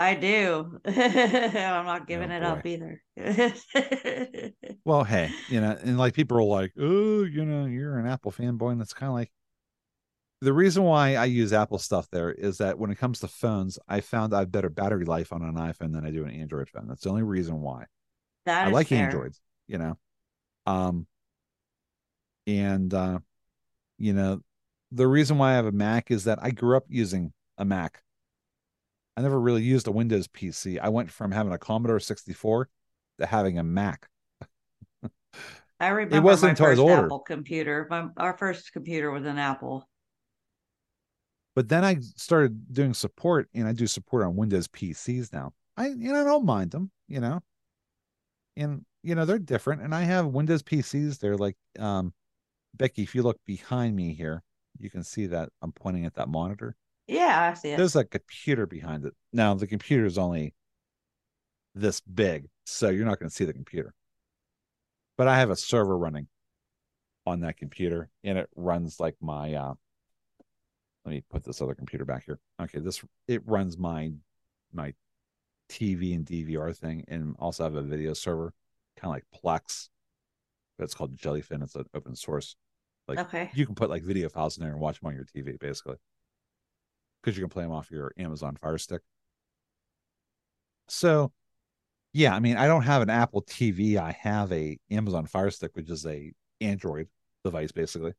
I do. I'm not giving Oh, it up either. Well, hey, you know, and like people are like, oh, you know, you're an Apple fanboy, and it's kind of like the reason why I use Apple stuff there is that when it comes to phones, I found I have better battery life on an iPhone than I do an Android phone. That's the only reason why. That I like fair. Androids, you know. Um and uh you know, the reason why I have a Mac is that I grew up using a Mac. I never really used a Windows PC. I went from having a Commodore 64 to having a Mac. I remember it wasn't my until I was first. Apple computer. My, our first computer was an Apple. But then I started doing support and I do support on Windows PCs now. I you know I don't mind them, you know. And you know, they're different. And I have Windows PCs. They're like um Becky, if you look behind me here, you can see that I'm pointing at that monitor. Yeah, I see it. There's a computer behind it. Now the computer is only this big, so you're not going to see the computer. But I have a server running on that computer, and it runs like my. uh Let me put this other computer back here. Okay, this it runs my my TV and DVR thing, and also have a video server, kind of like Plex, but it's called Jellyfin. It's an open source. Like okay. you can put like video files in there and watch them on your TV, basically, because you can play them off your Amazon Fire Stick. So, Yeah, I mean, I don't have an Apple TV. I have a Amazon Fire Stick, which is a Android device, basically.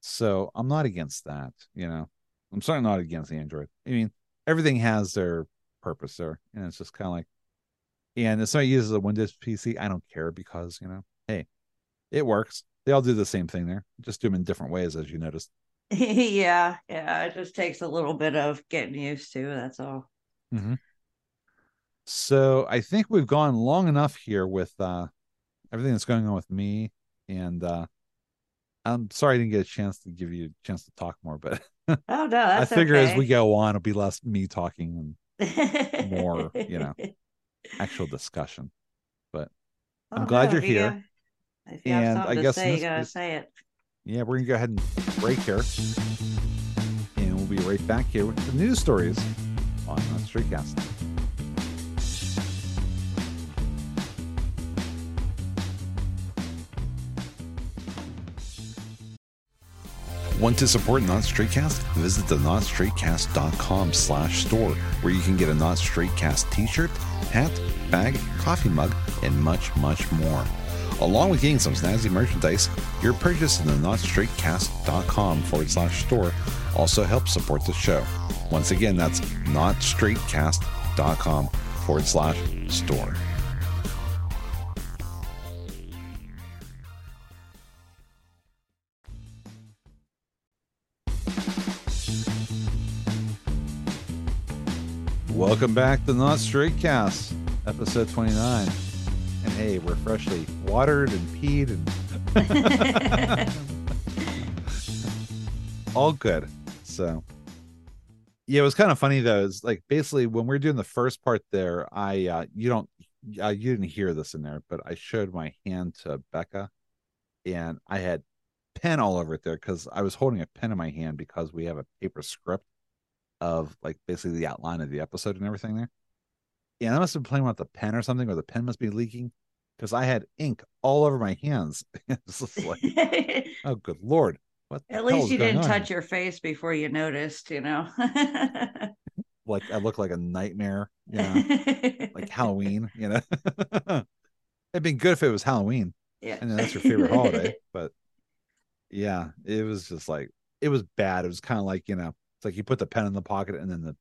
So I'm not against that. You know, I'm certainly not against Android. I mean, everything has their purpose there, and it's just kind of like, and if somebody uses a Windows PC, I don't care because you know, hey, it works. They all do the same thing there, just do them in different ways, as you noticed. yeah, yeah. It just takes a little bit of getting used to. That's all. Mm-hmm. So I think we've gone long enough here with uh, everything that's going on with me, and uh, I'm sorry I didn't get a chance to give you a chance to talk more, but oh no, I figure okay. as we go on, it'll be less me talking and more, you know, actual discussion. But Oh, I'm glad no, you're here. If you have And something I to guess say, you gotta is- say it. Yeah, we're gonna go ahead and break here, and we'll be right back here with the news stories on Straightcast. Want to support Not Straightcast? Visit the notstraightcast.com slash store where you can get a Not Straightcast t-shirt, hat, bag, coffee mug, and much, much more. Along with getting some snazzy merchandise, your purchase in the notstraightcast.com forward slash store also helps support the show. Once again, that's notstraightcast.com forward slash store. Welcome back to Not Straight Cast, episode 29. And hey, we're freshly watered and peed and all good. So yeah, it was kind of funny though. It's like basically when we're doing the first part there, I uh you don't uh, you didn't hear this in there, but I showed my hand to Becca and I had pen all over it there because I was holding a pen in my hand because we have a paper script of like basically the outline of the episode and everything there. And I must have been playing with the pen or something, or the pen must be leaking because I had ink all over my hands. it's like, oh, good lord. What At least you didn't touch here? your face before you noticed, you know. Like, I look like a nightmare, you know, like Halloween, you know. It'd been good if it was Halloween. yeah. Know that's your favorite holiday, but yeah, it was just like, it was bad. It was kind of like, you know, it's like you put the pen in the pocket and then the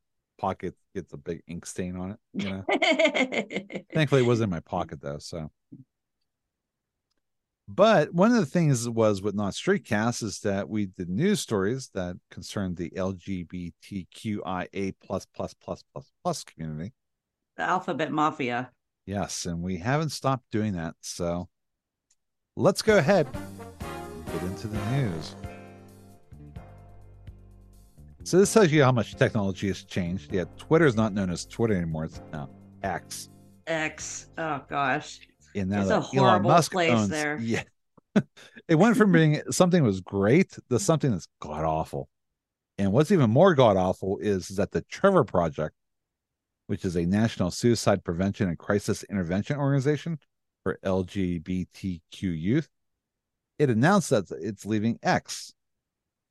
pocket gets a big ink stain on it, you know. Thankfully, it was in my pocket though. So, but one of the things was with not straight cast is that we did news stories that concerned the LGBTQIA plus plus plus plus plus community. the alphabet mafia. Yes, and we haven't stopped doing that. So, let's go ahead get into the news. So this tells you how much technology has changed. Yeah, Twitter is not known as Twitter anymore. It's now X. X. Oh gosh. and now It's a Elon Musk place owns, there. yeah, it went from being something was great to something that's god awful. And what's even more god awful is that the Trevor Project, which is a national suicide prevention and crisis intervention organization for LGBTQ youth, it announced that it's leaving X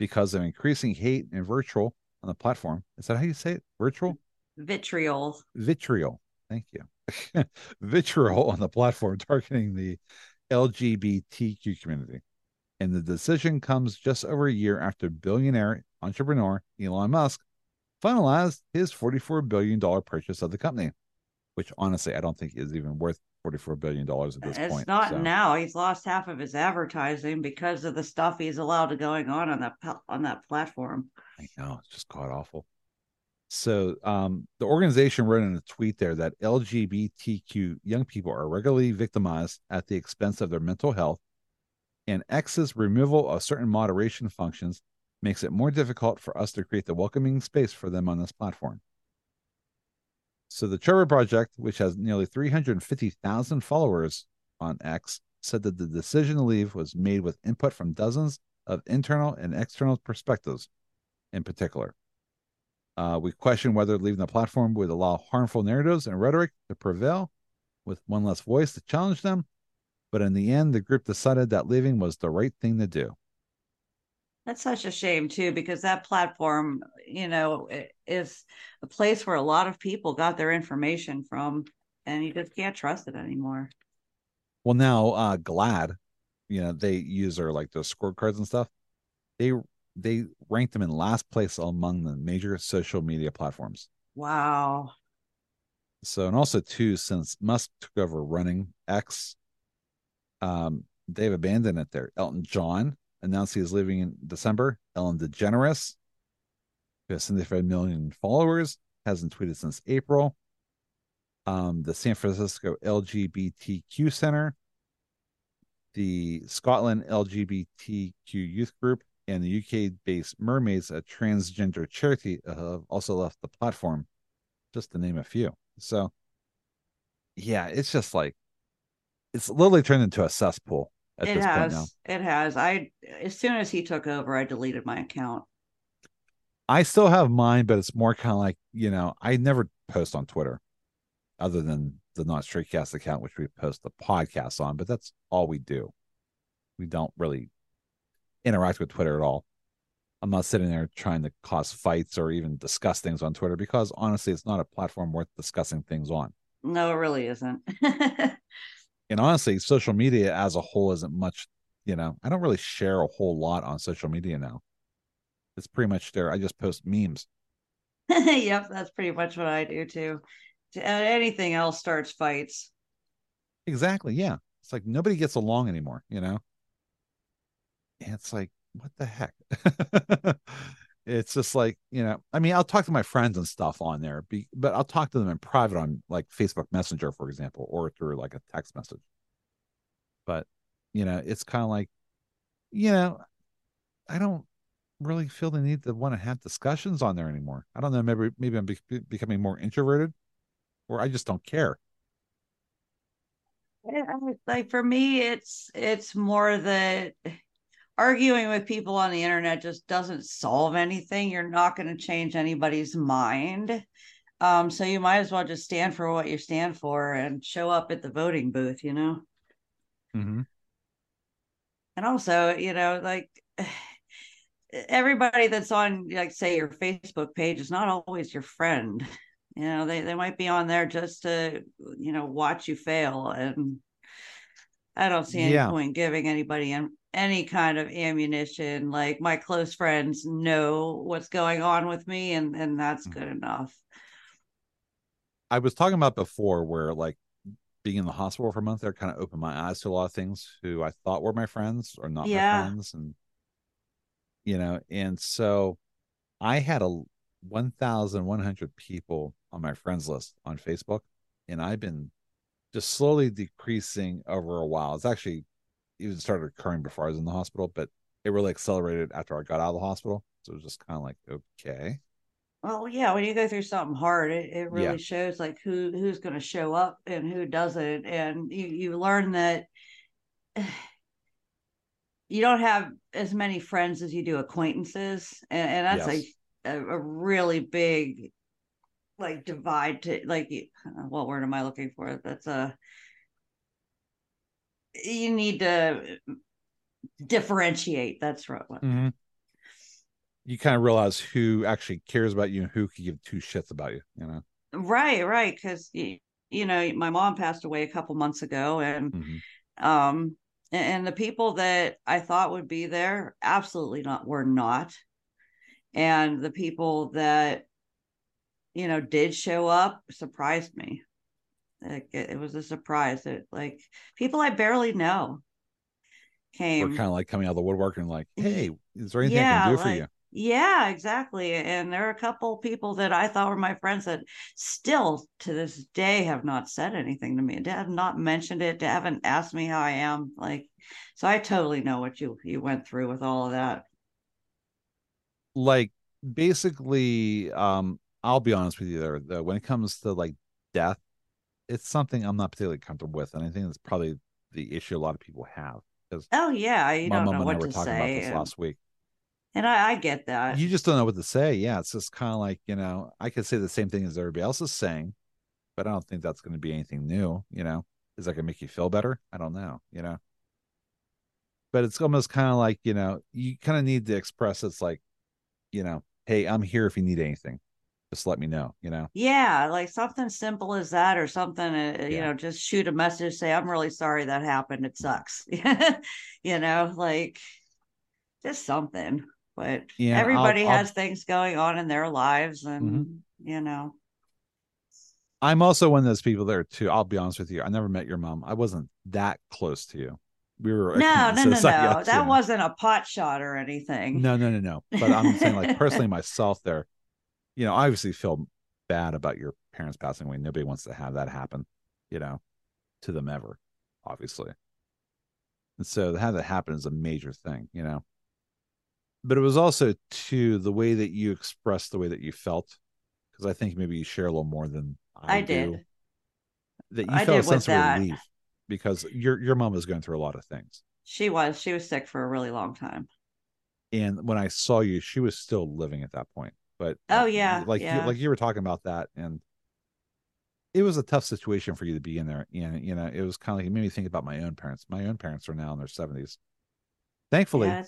because of increasing hate and virtual on the platform. Is that how you say it? Virtual? Vitriol. vitriol. Thank you. vitriol on the platform targeting the LGBTQ community. And the decision comes just over a year after billionaire entrepreneur Elon Musk finalized his $44 billion purchase of the company, which honestly, I don't think is even worth $44 billion at this It's point. It's not so. now. He's lost half of his advertising because of the stuff he's allowed to going on on that on that platform. I know it's just god awful. So um, the organization wrote in a tweet there that LGBTQ young people are regularly victimized at the expense of their mental health, and X's removal of certain moderation functions makes it more difficult for us to create the welcoming space for them on this platform. So the Trevor Project, which has nearly 350,000 followers on X, said that the decision to leave was made with input from dozens of internal and external perspectives in particular. Uh, we question whether leaving the platform would allow harmful narratives and rhetoric to prevail with one less voice to challenge them. But in the end, the group decided that leaving was the right thing to do. That's such a shame too, because that platform, you know, is a place where a lot of people got their information from. and you just can't trust it anymore. Well, now uh GLAAD, you know, they use their like their scorecards and stuff. They they ranked them in last place among the major social media platforms. Wow. So and also too, since Musk took over running X, um, they've abandoned it there. Elton John announced he is leaving in December. Ellen DeGeneres, who has 75 million followers, hasn't tweeted since April. Um, the San Francisco LGBTQ Center, the Scotland LGBTQ Youth Group, and the UK based Mermaids, a transgender charity, have also left the platform, just to name a few. So, yeah, it's just like it's literally turned into a cesspool it has. It has. I as soon as he took over, I deleted my account. I still have mine, but it's more kind of like, you know, I never post on Twitter other than the Not Straight Cast account, which we post the podcast on, but that's all we do. We don't really interact with Twitter at all. I'm not sitting there trying to cause fights or even discuss things on Twitter because honestly, it's not a platform worth discussing things on. No, it really isn't. And honestly, social media as a whole isn't much, you know, I don't really share a whole lot on social media now. It's pretty much there. I just post memes. yep, that's pretty much what I do too. Uh, anything else starts fights. Exactly. Yeah. It's like nobody gets along anymore, you know? And it's like, what the heck? it's just like, you know, I mean, I'll talk to my friends and stuff on there, be, but I'll talk to them in private on like Facebook Messenger, for example, or through like a text message. But, you know, it's kind of like, you know, I don't really feel the need to want to have discussions on there anymore. I don't know. Maybe, maybe I'm be- becoming more introverted or I just don't care. like for me it's it's more that arguing with people on the internet just doesn't solve anything. You're not going to change anybody's mind. Um so you might as well just stand for what you stand for and show up at the voting booth you know? Mm-hmm. and also you know like everybody that's on like say your facebook page is not always your friend. You know they, they might be on there just to you know watch you fail and i don't see any Yeah. point giving anybody an- any kind of ammunition like my close friends know what's going on with me and and that's Mhm. good enough I was talking about before where like being in the hospital for a month there kind of opened my eyes to a lot of things who I thought were my friends or not Yeah. my friends and you know and so I had a 1100 people on my friends list on Facebook and I've been just slowly decreasing over a while. It's actually even started occurring before I was in the hospital but it really accelerated after I got out of the hospital. So it was just kind of like okay. Well yeah when you go through something hard it, it really Yeah. shows like who who's going to show up and who doesn't. And you you learn that you don't have as many friends as you do acquaintances. And, and that's Yes. a, a a really big like divide to like what word am i looking for that's a you need to differentiate that's right Mm-hmm. You kind of realize who actually cares about you and who could give two shits about you, you know? right right because you, you know my mom passed away a couple months ago and Mhm. um and the people that i thought would be there absolutely not were not and the people that you know did show up surprised me like it, it was a surprise that like people i barely know came. We're kind of like coming out of the woodwork and like, hey, is there anything I can do for you? yeah exactly and there are a couple people that i thought were my friends that still to this day have not said anything to me they have not mentioned it they haven't asked me how i am like so i totally know what you you went through with all of that Like, basically, um, I'll be honest with you there, though, when it comes to like death, it's something I'm not particularly comfortable with. And I think that's probably the issue a lot of people have. Oh yeah you my don't know and I what were to talking about say this and, last week. and I, I get that You just don't know what to say. Yeah, it's just kind of like, you know, I could say the same thing as everybody else is saying, but I don't think that's going to be anything new, you know? Is that going to make you feel better? I don't know, you know? But it's almost kind of like, you know, you kind of need to express it's like, you know, hey, I'm here if you need anything. Just let me know. You know. Yeah, like something simple as that, or something. Uh, You know, just shoot a message. Say, "I'm really sorry that happened. It sucks." you know, like just something. But Yeah, I'll- everybody I'll- Mm-hmm. has things going on in their lives, and you know, I'm also one of those people there too. I'll be honest with you. I never met your mom. I wasn't that close to you. We were no, no, no, no. I guess, you that wasn't a pot shot or anything. No, no, no, no. But I'm saying, like, personally, myself, there, you know, obviously feel bad about your parents passing away. Nobody wants to have that happen, you know, to them ever, obviously. And so to have that happen is a major thing, you know. But it was also to the way that you expressed the way that you felt, because I think maybe you share a little more than I, I do, did. That you I felt a sense of relief because your your mom was going through a lot of things. She was. She was sick for a really long time. and when I saw you, she was still living at that point. But Oh, yeah, like yeah. You, like you were talking about that, and it was a tough situation for you to be in there. And you know, it was kind of like it made me think about my own parents. My own parents are now in their seventies. Thankfully, Yeah,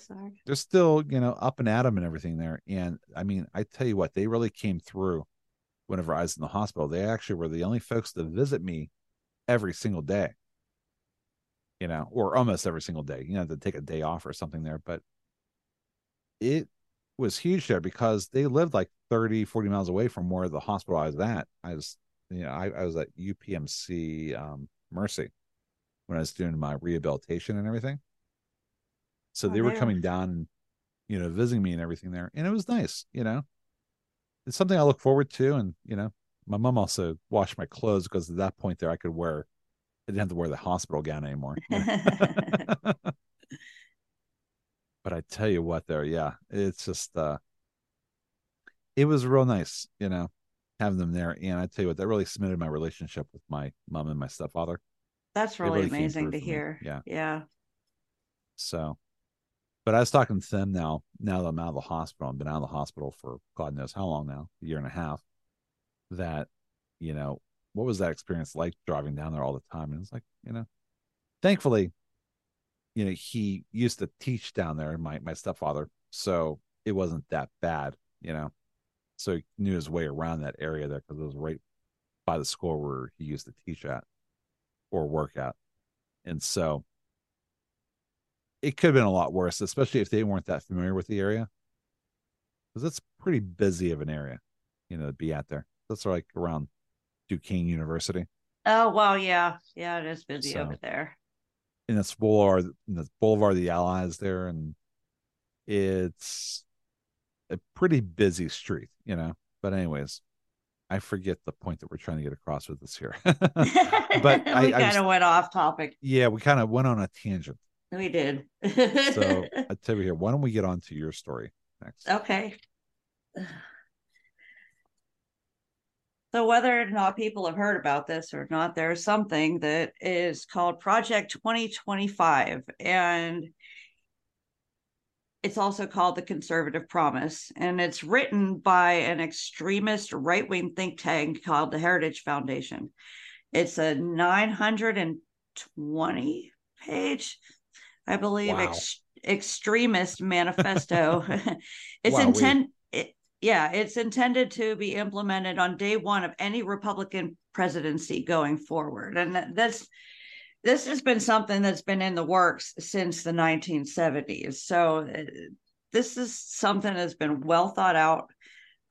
they're still you know up and at 'em and everything there. And I mean, I tell you what, they really came through. Whenever I was in the hospital, they actually were the only folks to visit me every single day. You know, or almost every single day. You know, to take a day off or something there, but it was huge there because they lived like 30 40 miles away from where the hospital i was at. I was you know i, I was at upmc um, mercy when i was doing my rehabilitation and everything. So Oh, they were were- coming down you know visiting me and everything there and it was nice you know? It's something i look forward to and you know my mom also washed my clothes because at that point there i could wear i didn't have to wear the hospital gown anymore? but I tell you what, there, yeah, it's just uh it was real nice, you know, having them there. And I tell you what, that really cemented my relationship with my mom and my stepfather. That's really, really amazing to hear. Yeah. Yeah. So but I was talking to them now, now that I'm out of the hospital, I've been out of the hospital for God knows how long now, a year and a half, that, you know, what was that experience like driving down there all the time? And it's like, you know, thankfully, you know, he used to teach down there, my my stepfather, so it wasn't that bad, you know. So he knew his way around that area there because it was right by the school where he used to teach at or work at. And so it could have been a lot worse, especially if they weren't that familiar with the area. Because it's pretty busy of an area, you know, to be at there. That's like around Duquesne University. Oh well, yeah, yeah, it is busy So- over there. And it's boulevard the boulevard of the allies there and it's a pretty busy street you know but anyways i forget the point that we're trying to get across with this here but we I, I kind of went off topic. yeah we kind of went on a tangent We did. so i tell you here why don't we get on to your story next okay. So whether or not people have heard about this or not, there's something that is called Project 2025 and it's also called the Conservative Promise and it's written by an extremist right-wing think tank called the Heritage Foundation. It's a 920 page, I believe, Wow. ex- extremist manifesto. it's Wow, wait. Yeah, it's intended to be implemented on day one of any Republican presidency going forward. And that's this has been something that's been in the works since the 1970s. So uh, this is something that's been well thought out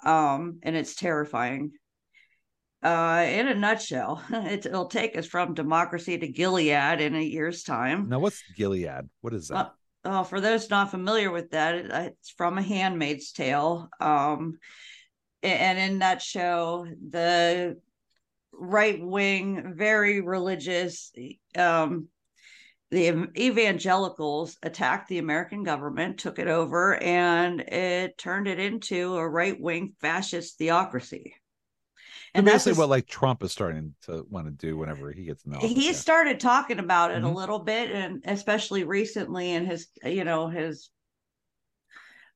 um, and it's terrifying. Uh, in a nutshell, it, it'll take us from democracy to Gilead in a year's time. now what's gilead what is that Uh, oh, for those not familiar with that, it's from A Handmaid's Tale. Um, and in that show, the right wing, very religious, um, the evangelicals attacked the American government, took it over, and it turned it into a right wing fascist theocracy. And that's basically what like trump is starting to want to do whenever he gets in the office, he yeah. started talking about it Mhm. a little bit and especially recently in his you know his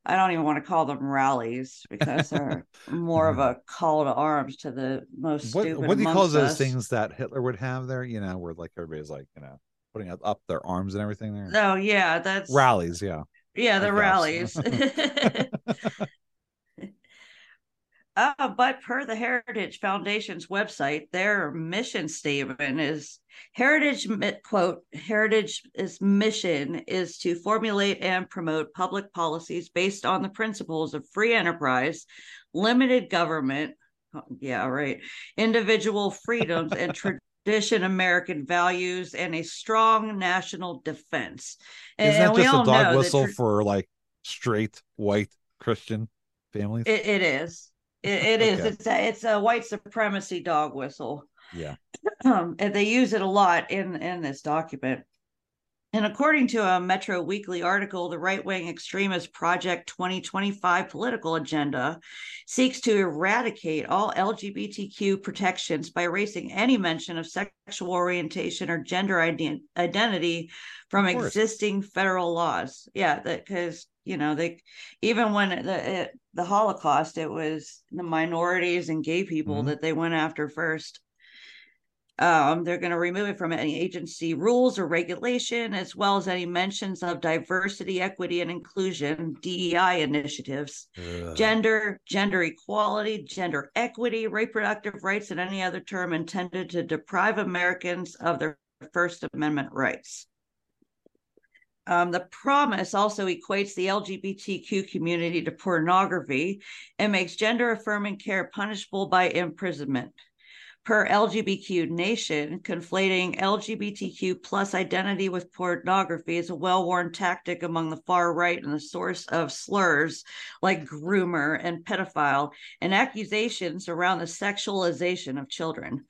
i don't even want to call them rallies because they're more of a call to arms to the most what stupid what do you call those us. things that hitler would have there you know where like everybody's like you know putting up, up their arms and everything there oh yeah that's rallies yeah yeah the rallies. Uh, but per the Heritage Foundation's website, their mission statement is Heritage quote Heritage is mission is to formulate and promote public policies based on the principles of free enterprise, limited government, yeah, right, individual freedoms and tradition American values and a strong national defense. And, Isn't that just a dog whistle tra- for like straight white Christian families? it, it is. It, it is. Okay. It's a, it's a white supremacy dog whistle. Yeah. Um, and they use it a lot in in this document. And according to a Metro Weekly article, the right wing extremist Project 2025 political agenda seeks to eradicate all LGBTQ protections by erasing any mention of sexual orientation or gender ident- identity from existing federal laws. Yeah, that because you know they even when the it, the holocaust it was the minorities and gay people mm-hmm. that they went after first. Um, they're going to remove it from any agency rules or regulation as well as any mentions of diversity equity and inclusion dei initiatives. Gender gender equality gender equity reproductive rights and any other term intended to deprive americans of their first amendment rights um, the promise also equates the LGBTQ community to pornography and makes gender affirming care punishable by imprisonment. Per LGBTQ Nation, conflating LGBTQ plus identity with pornography is a well worn tactic among the far right and the source of slurs like groomer and pedophile and accusations around the sexualization of children.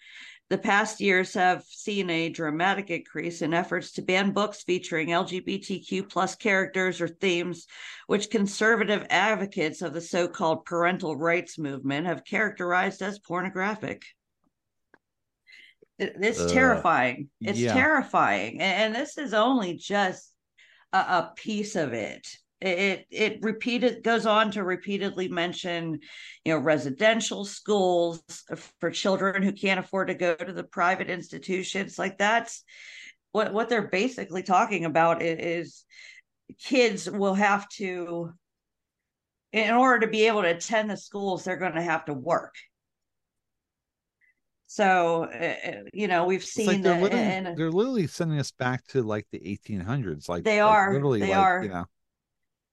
The past years have seen a dramatic increase in efforts to ban books featuring LGBTQ plus characters or themes, which conservative advocates of the so-called parental rights movement have characterized as pornographic. It's uh, terrifying. It's yeah. terrifying. And this is only just a, a piece of it it it repeated goes on to repeatedly mention you know residential schools for children who can't afford to go to the private institutions. Like that's what what they're basically talking about is kids will have to in order to be able to attend the schools they're going to have to work. So uh, you know we've seen like they're, literally, and, they're literally sending us back to like the 1800s like they like are literally they like, are. you know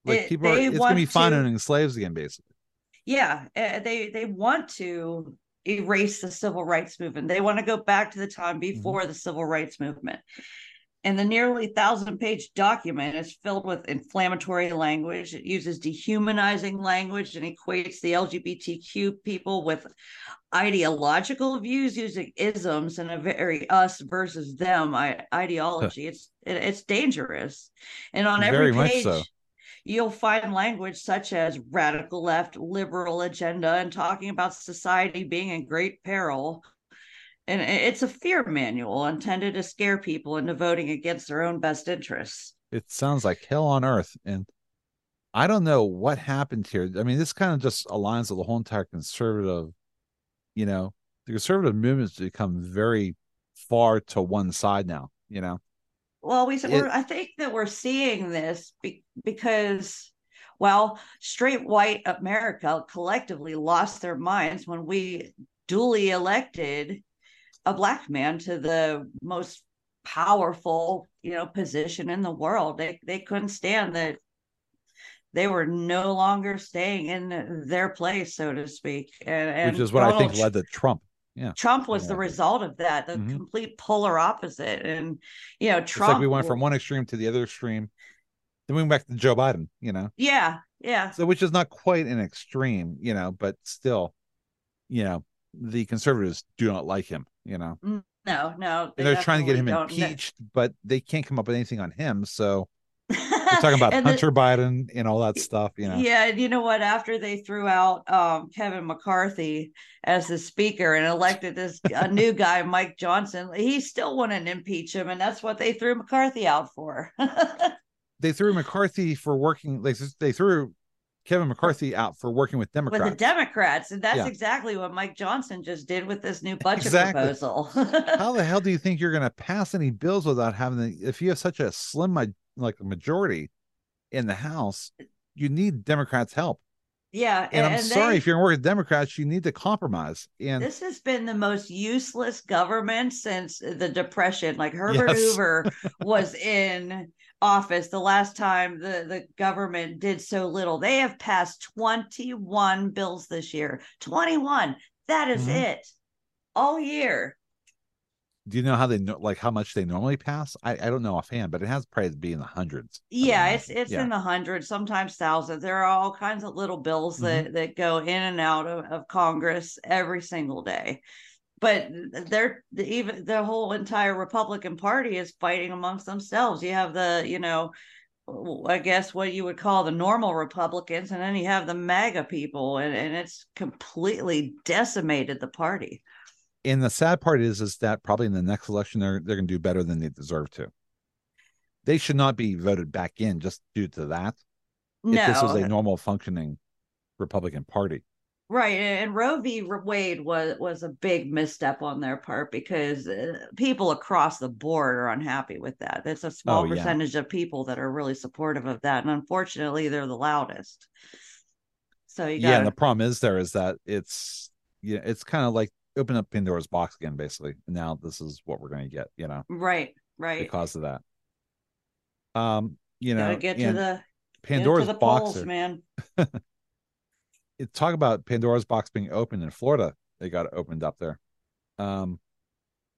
like it, people are, it's gonna be fun owning slaves again, basically. Yeah, uh, they they want to erase the civil rights movement. They want to go back to the time mm-hmm. before mm-hmm. the civil rights movement. And the nearly thousand page document is filled with inflammatory language. It uses dehumanizing language and equates the LGBTQ people with ideological views using isms and a very us versus them ideology. it's it, it's dangerous. And on every very page, so you'll find language such as radical left, liberal agenda, and talking about society being in great peril. And it's a fear manual intended to scare people into voting against their own best interests. It sounds like hell on earth. And I don't know what happened here. I mean, this kind of just aligns with the whole entire conservative, you know, the conservative movement has become very far to one side now, you know. Well, we it, I think that we're seeing this be, because, well, straight white America collectively lost their minds when we duly elected a black man to the most powerful, you know, position in the world. They they couldn't stand that they were no longer staying in their place, so to speak. And, and which is what Donald I think led to Trump yeah. Trump was the result of that the mm-hmm. complete polar opposite. And you know trump it's like we went from one extreme to the other extreme then we went back to joe biden you know? Yeah yeah. So which is not quite an extreme you know but still you know the conservatives do not like him you know? Mm, no no they are trying to get him impeached but they can't come up with anything on him so we're talking about Hunter the, Biden and all that stuff, you know. Yeah, you know what? After they threw out um, Kevin McCarthy as the speaker and elected this a new guy, Mike Johnson, he still wouldn't impeach him, and that's what they threw McCarthy out for. they threw McCarthy for working. Like they threw Kevin McCarthy out for working with Democrats. With the Democrats, and that's yeah. exactly what Mike Johnson just did with this new budget exactly. proposal. How the hell do you think you're going to pass any bills without having the? If you have such a slim like a majority in the House, you need Democrats' help. Yeah, And, I'm and sorry they- if you're working with Democrats, you need to compromise. And this has been the most useless government since the depression like herbert Yes. hoover was in office the last time the, the government did so little they have passed 21 bills this year 21 that is Mhm. it all year do you know how they know like how much they normally pass? I, I don't know offhand, but it has probably to be in the hundreds. Yeah it's it's Yeah. in the hundreds sometimes thousands there are all kinds of little bills Mm-hmm. that that go in and out of, of congress every single day but they're the- even the whole entire republican party is fighting amongst themselves you have the you know I guess what you would call the normal republicans and then you have the maga people and, and it's completely decimated the party and the sad part is is that probably in the next election they're they're going to do better than they deserve to. They should not be voted back in just due to that. If no this was a normal functioning Republican Party. Right, and Roe v. Wade was was a big misstep on their part because uh, people across the board are unhappy with that. It's a small Oh, yeah. percentage of people that are really supportive of that, and unfortunately, they're the loudest. So you Yeah, and the problem is there is that it's yeah, it's kind of like open up Pandora's box again, basically. Now this is what we're going to get, you know, right, right. because of that. Um, you know, Gotta get to the Pandora's get to the box. polls, man. it- talk about Pandora's box being open in Florida. They got it opened up there. Um,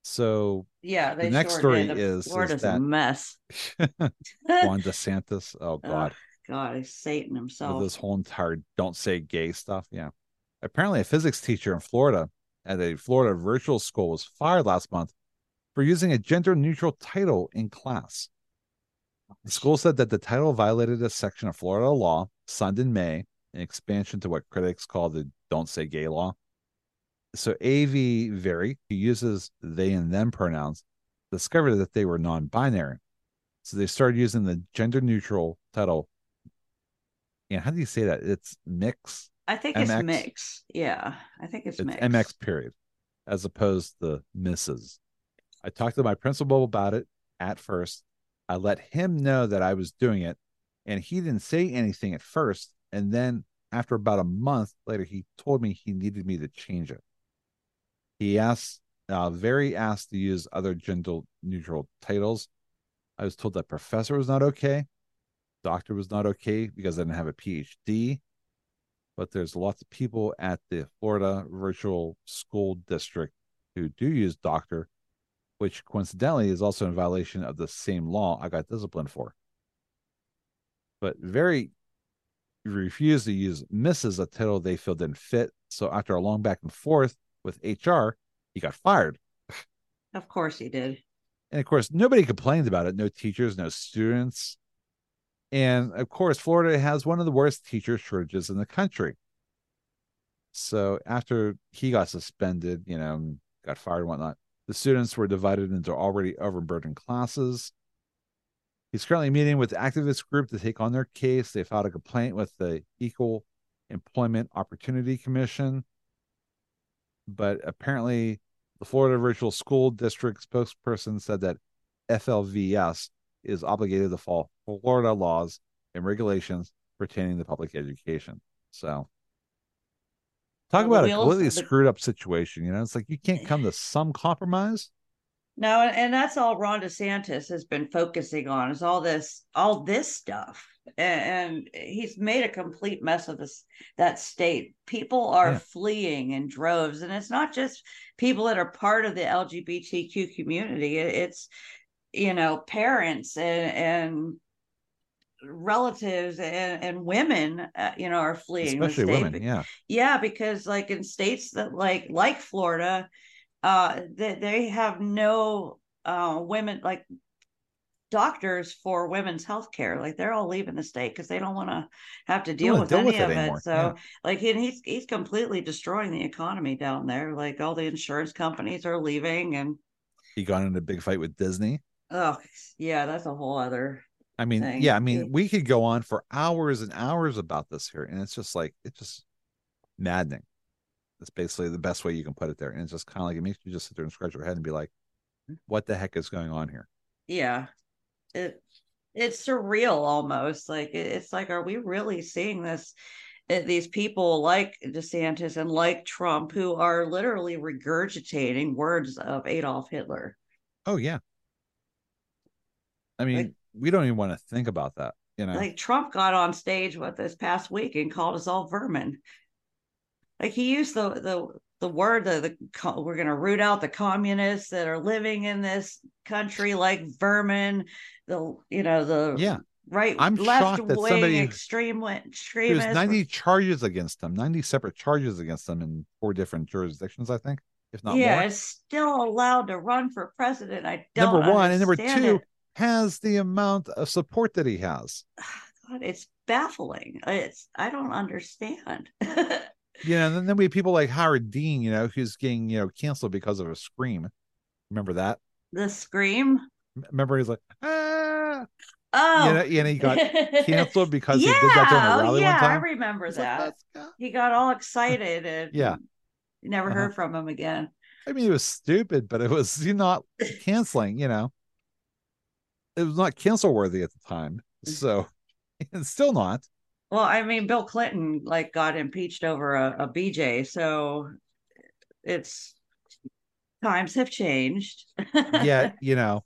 so Yeah, they next sure story did. is- is Florida's a that- mess. Juan DeSantis, oh god, God, he's Satan with himself. this whole entire "don't say gay" stuff. Yeah, apparently a physics teacher in Florida at a Florida virtual school was fired last month for using a gender-neutral title in class. The school said that the title violated a section of Florida law signed in May, an expansion to what critics call the "Don't Say Gay" law. So AV Vary, who uses they and them pronouns, discovered that they were non-binary. So they started using the gender-neutral title. And how do you say that? It's mix. I think it's mix. Yeah, I think it's, It's mix. MX period, as opposed to Mrs. I talked to my principal about it at first. I let him know that I was doing it, and he didn't say anything at first. And then after about a month later, he told me he needed me to change it. He asked, uh, Vary asked to use other gender neutral titles. I was told that professor was not okay, doctor was not okay because I didn't have a PhD but there's lots of people at the Florida Virtual School District who do use doctor, which coincidentally is also in violation of the same law I got disciplined for. But Vary refused to use Mrs. a title they feel didn't fit. So after a long back and forth with HR, he got fired. Of course he did. And of course, nobody complained about it. No teachers, no students. And of course, Florida has one of the worst teacher shortages in the country. So after he got suspended, you know, got fired and whatnot, the students were divided into already overburdened classes. He's currently meeting with the activist group to take on their case. They filed a complaint with the Equal Employment Opportunity Commission. But apparently, the Florida Virtual School District spokesperson said that FLVS is obligated to follow Florida laws and regulations pertaining to public education. So, talk Well, about a completely the- screwed up situation. You know, it's like you can't come to some compromise. No, and, and that's all Ron DeSantis has been focusing on is all this, all this stuff, and, and he's made a complete mess of this that state. People are Yeah. fleeing in droves, and it's not just people that are part of the LGBTQ community. It's you know parents and and relatives and and women, uh, you know, are fleeing Especially state women. Yeah. yeah, because like in states that like like Florida, uh they, they have no uh women like doctors for women's health care. Like they're all leaving the state because they don't want to have to deal with deal any with it of it. anymore, So yeah. like he, he's he's completely destroying the economy down there. Like all the insurance companies are leaving and He got in a big fight with Disney. Oh yeah, that's a whole other I mean, thing. yeah, I mean, we could go on for hours and hours about this here, and it's just like it's just maddening. That's basically the best way you can put it there, and it's just kind of like it makes you just sit there and scratch your head and be like, "What the heck is going on here?" yeah it it's surreal almost like it's like are we really seeing this uh, these people like DeSantis and like Trump who are literally regurgitating words of Adolf Hitler. Oh yeah. I mean, like, we don't even want to think about that. You know, like Trump got on stage with this past week and called us all vermin. Like he used the the the word that the we're going to root out the communists that are living in this country like vermin. The you know the yeah right I'm left shocked that wing somebody extreme extremist. There's 90 charges against them, 90 separate charges against them in four different jurisdictions, I think, if not yeah, more. it's still allowed to run for president. I don't number one and number two it. Has the amount of support that he has. God, it's baffling. It's I don't understand. yeah, and then we have people like Howard Dean, you know, who's getting, you know, canceled because of a scream. Remember that? the scream. Remember he's like, ah, Oh, you know, and he got canceled because yeah, he did that during a oh, rally yeah, one time. I remember like, that. "Let's he got all excited and Yeah. never Uh-huh. heard from him again. I mean, it was stupid, but it was you not canceling, you know. It was not cancel worthy at the time. So it's still not. Well, I mean, Bill Clinton like got impeached over a, a BJ, so it's times have changed. Yet, you know,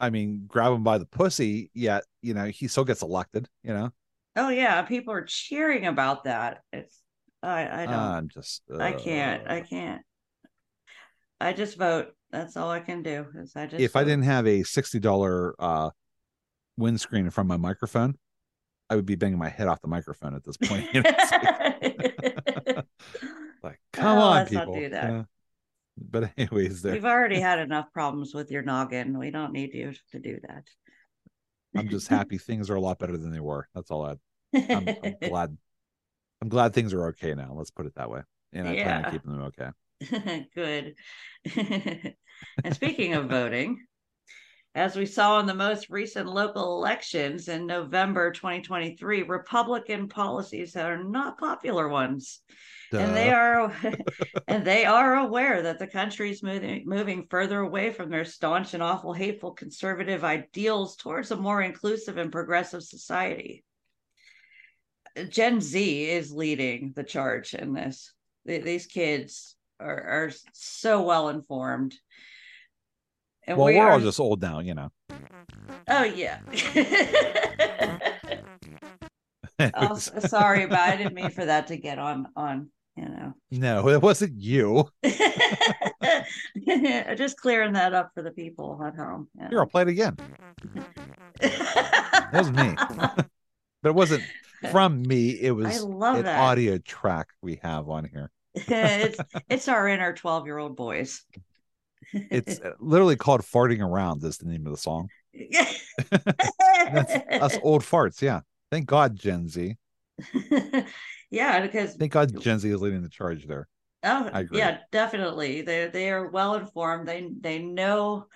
I mean, grab him by the pussy, yet, you know, he still gets elected, you know. oh yeah, people are cheering about that. It's I I don't I'm just I can't uh, I can't. I just vote. That's all I can do. Is I just if I didn't have a sixty dollar uh windscreen from my microphone, I would be banging my head off the microphone at this point. You know, like, like, come Oh, on, people. do that. Uh, but anyways, there You've already had enough problems with your noggin. We don't need you to do that. I'm just happy things are a lot better than they were. That's all I I'm, I'm glad. I'm glad things are okay now. Let's put it that way. And I plan Yeah. on keeping them okay. Good. and speaking of voting, as we saw in the most recent local elections in November 2023, Republican policies are not popular ones. And they are and they are aware that the country is moving moving further away from their staunch and awful hateful conservative ideals towards a more inclusive and progressive society. Gen Z is leading the charge in this. These kids are, are so well informed. And well, we we're are, all just old now, you know. oh yeah. oh, sorry, but I didn't mean for that to get on on you know. no, it wasn't you. Just clearing that up for the people at home. you Here, I'll play it again. That was me. But it wasn't from me. It was an that. audio track we have on here. it's it's our inner 12 year old boys. It's uh, literally called "Farting Around." Is the name of the song. That's us old farts. Yeah. Thank God, Gen Z. yeah, because Thank God, Gen Z is leading the charge there. oh yeah, definitely. They they are well informed. They they know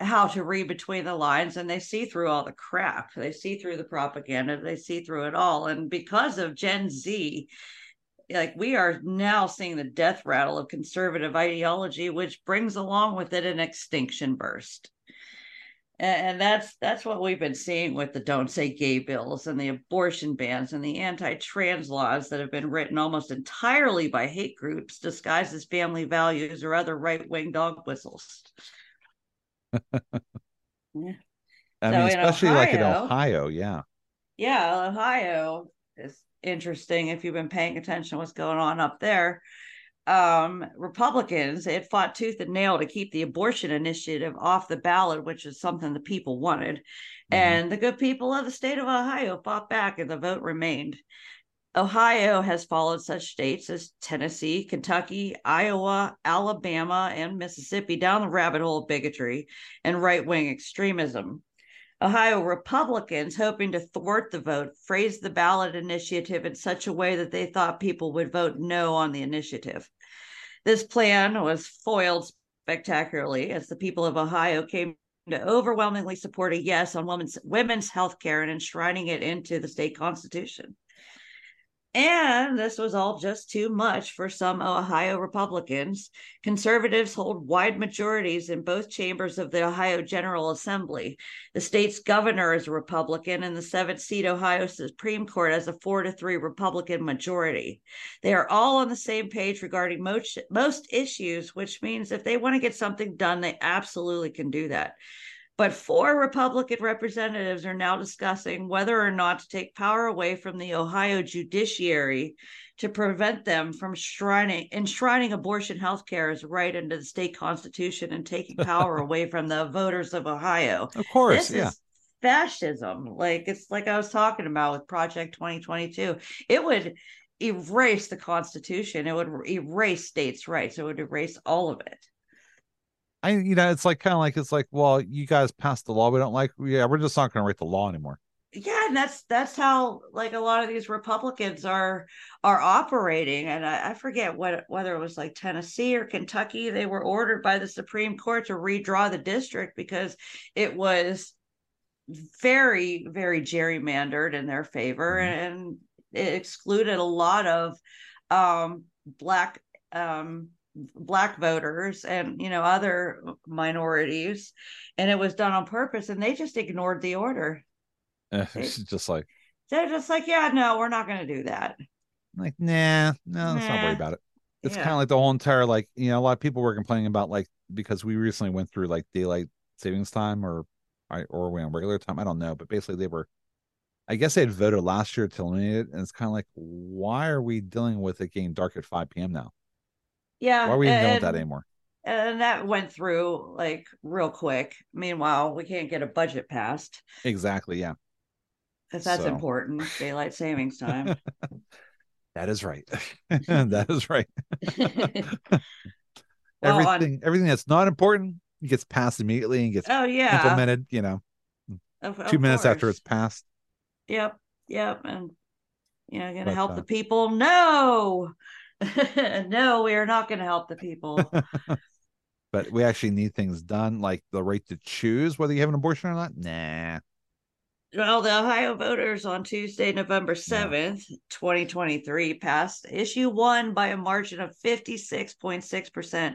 how to read between the lines and they see through all the crap. They see through the propaganda. They see through it all. And because of Gen Z, like we are now seeing the death rattle of conservative ideology, which brings along with it an extinction burst. And that's that's what we've been seeing with the don't say gay bills and the abortion bans and the anti-trans laws that have been written almost entirely by hate groups disguised as family values or other right-wing dog whistles. Yeah. I So mean, especially like in Ohio- Ohio. Yeah. Yeah, Ohio is interesting if you've been paying attention to what's going on up there. Um, Republicans, it fought tooth and nail to keep the abortion initiative off the ballot, which is something the people wanted. Mhm. And the good people of the state of Ohio fought back and the vote remained. Ohio has followed such states as Tennessee, Kentucky, Iowa, Alabama, and Mississippi down the rabbit hole of bigotry and right wing extremism. Ohio Republicans, hoping to thwart the vote, phrased the ballot initiative in such a way that they thought people would vote no on the initiative. This plan was foiled spectacularly as the people of Ohio came to overwhelmingly support a yes on women's women's health care and enshrining it into the state constitution. And this was all just too much for some Ohio Republicans. Conservatives hold wide majorities in both chambers of the Ohio General Assembly. The state's governor is a Republican, and the seventh seat Ohio Supreme Court has a four to three Republican majority. They are all on the same page regarding most, most issues, which means if they want to get something done, they absolutely can do that. But four Republican representatives are now discussing whether or not to take power away from the Ohio judiciary to prevent them from enshrining, enshrining abortion health care as right into the state constitution and taking power away from the voters of Ohio. Of course, this yeah. is fascism. Like it's like I was talking about with Project 2022. It would erase the Constitution. It would erase states' rights. It would erase all of it. I you know it's like kind of like it's like well you guys passed the law we don't like yeah we're just not going to write the law anymore. Yeah, and that's that's how like a lot of these Republicans are are operating. And I, I forget what whether it was like Tennessee or Kentucky, they were ordered by the Supreme Court to redraw the district because it was very very gerrymandered in their favor mm-hmm. and it excluded a lot of um black um black voters and you know other minorities and it was done on purpose and they just ignored the order eh, it's just like they're just like yeah no we're not going to do that like nah no let's not worry about it it's yeah. kind of like the whole entire like you know a lot of people were complaining about like because we recently went through like daylight savings time or or we on regular time i don't know but basically they were I guess they had voted last year to eliminate it, and it's kind of like, why are we dealing with it getting dark at 5 p.m. now? Yeah. Why are we even with that anymore? And that went through like real quick. Meanwhile, we can't get a budget passed. Exactly. Yeah. Because that's so. important. Daylight savings time. that is right. that is right. well, everything on... everything that's not important gets passed immediately and gets oh yeah implemented, you know. Of, two of minutes course. after it's passed. Yep. Yep. And you know, gonna but, help uh, the people. No. no, we are not going to help the people. but we actually need things done, like the right to choose whether you have an abortion or not. Nah. Well, the Ohio voters on Tuesday, November 7th, yeah. 2023, passed issue one by a margin of 56.6%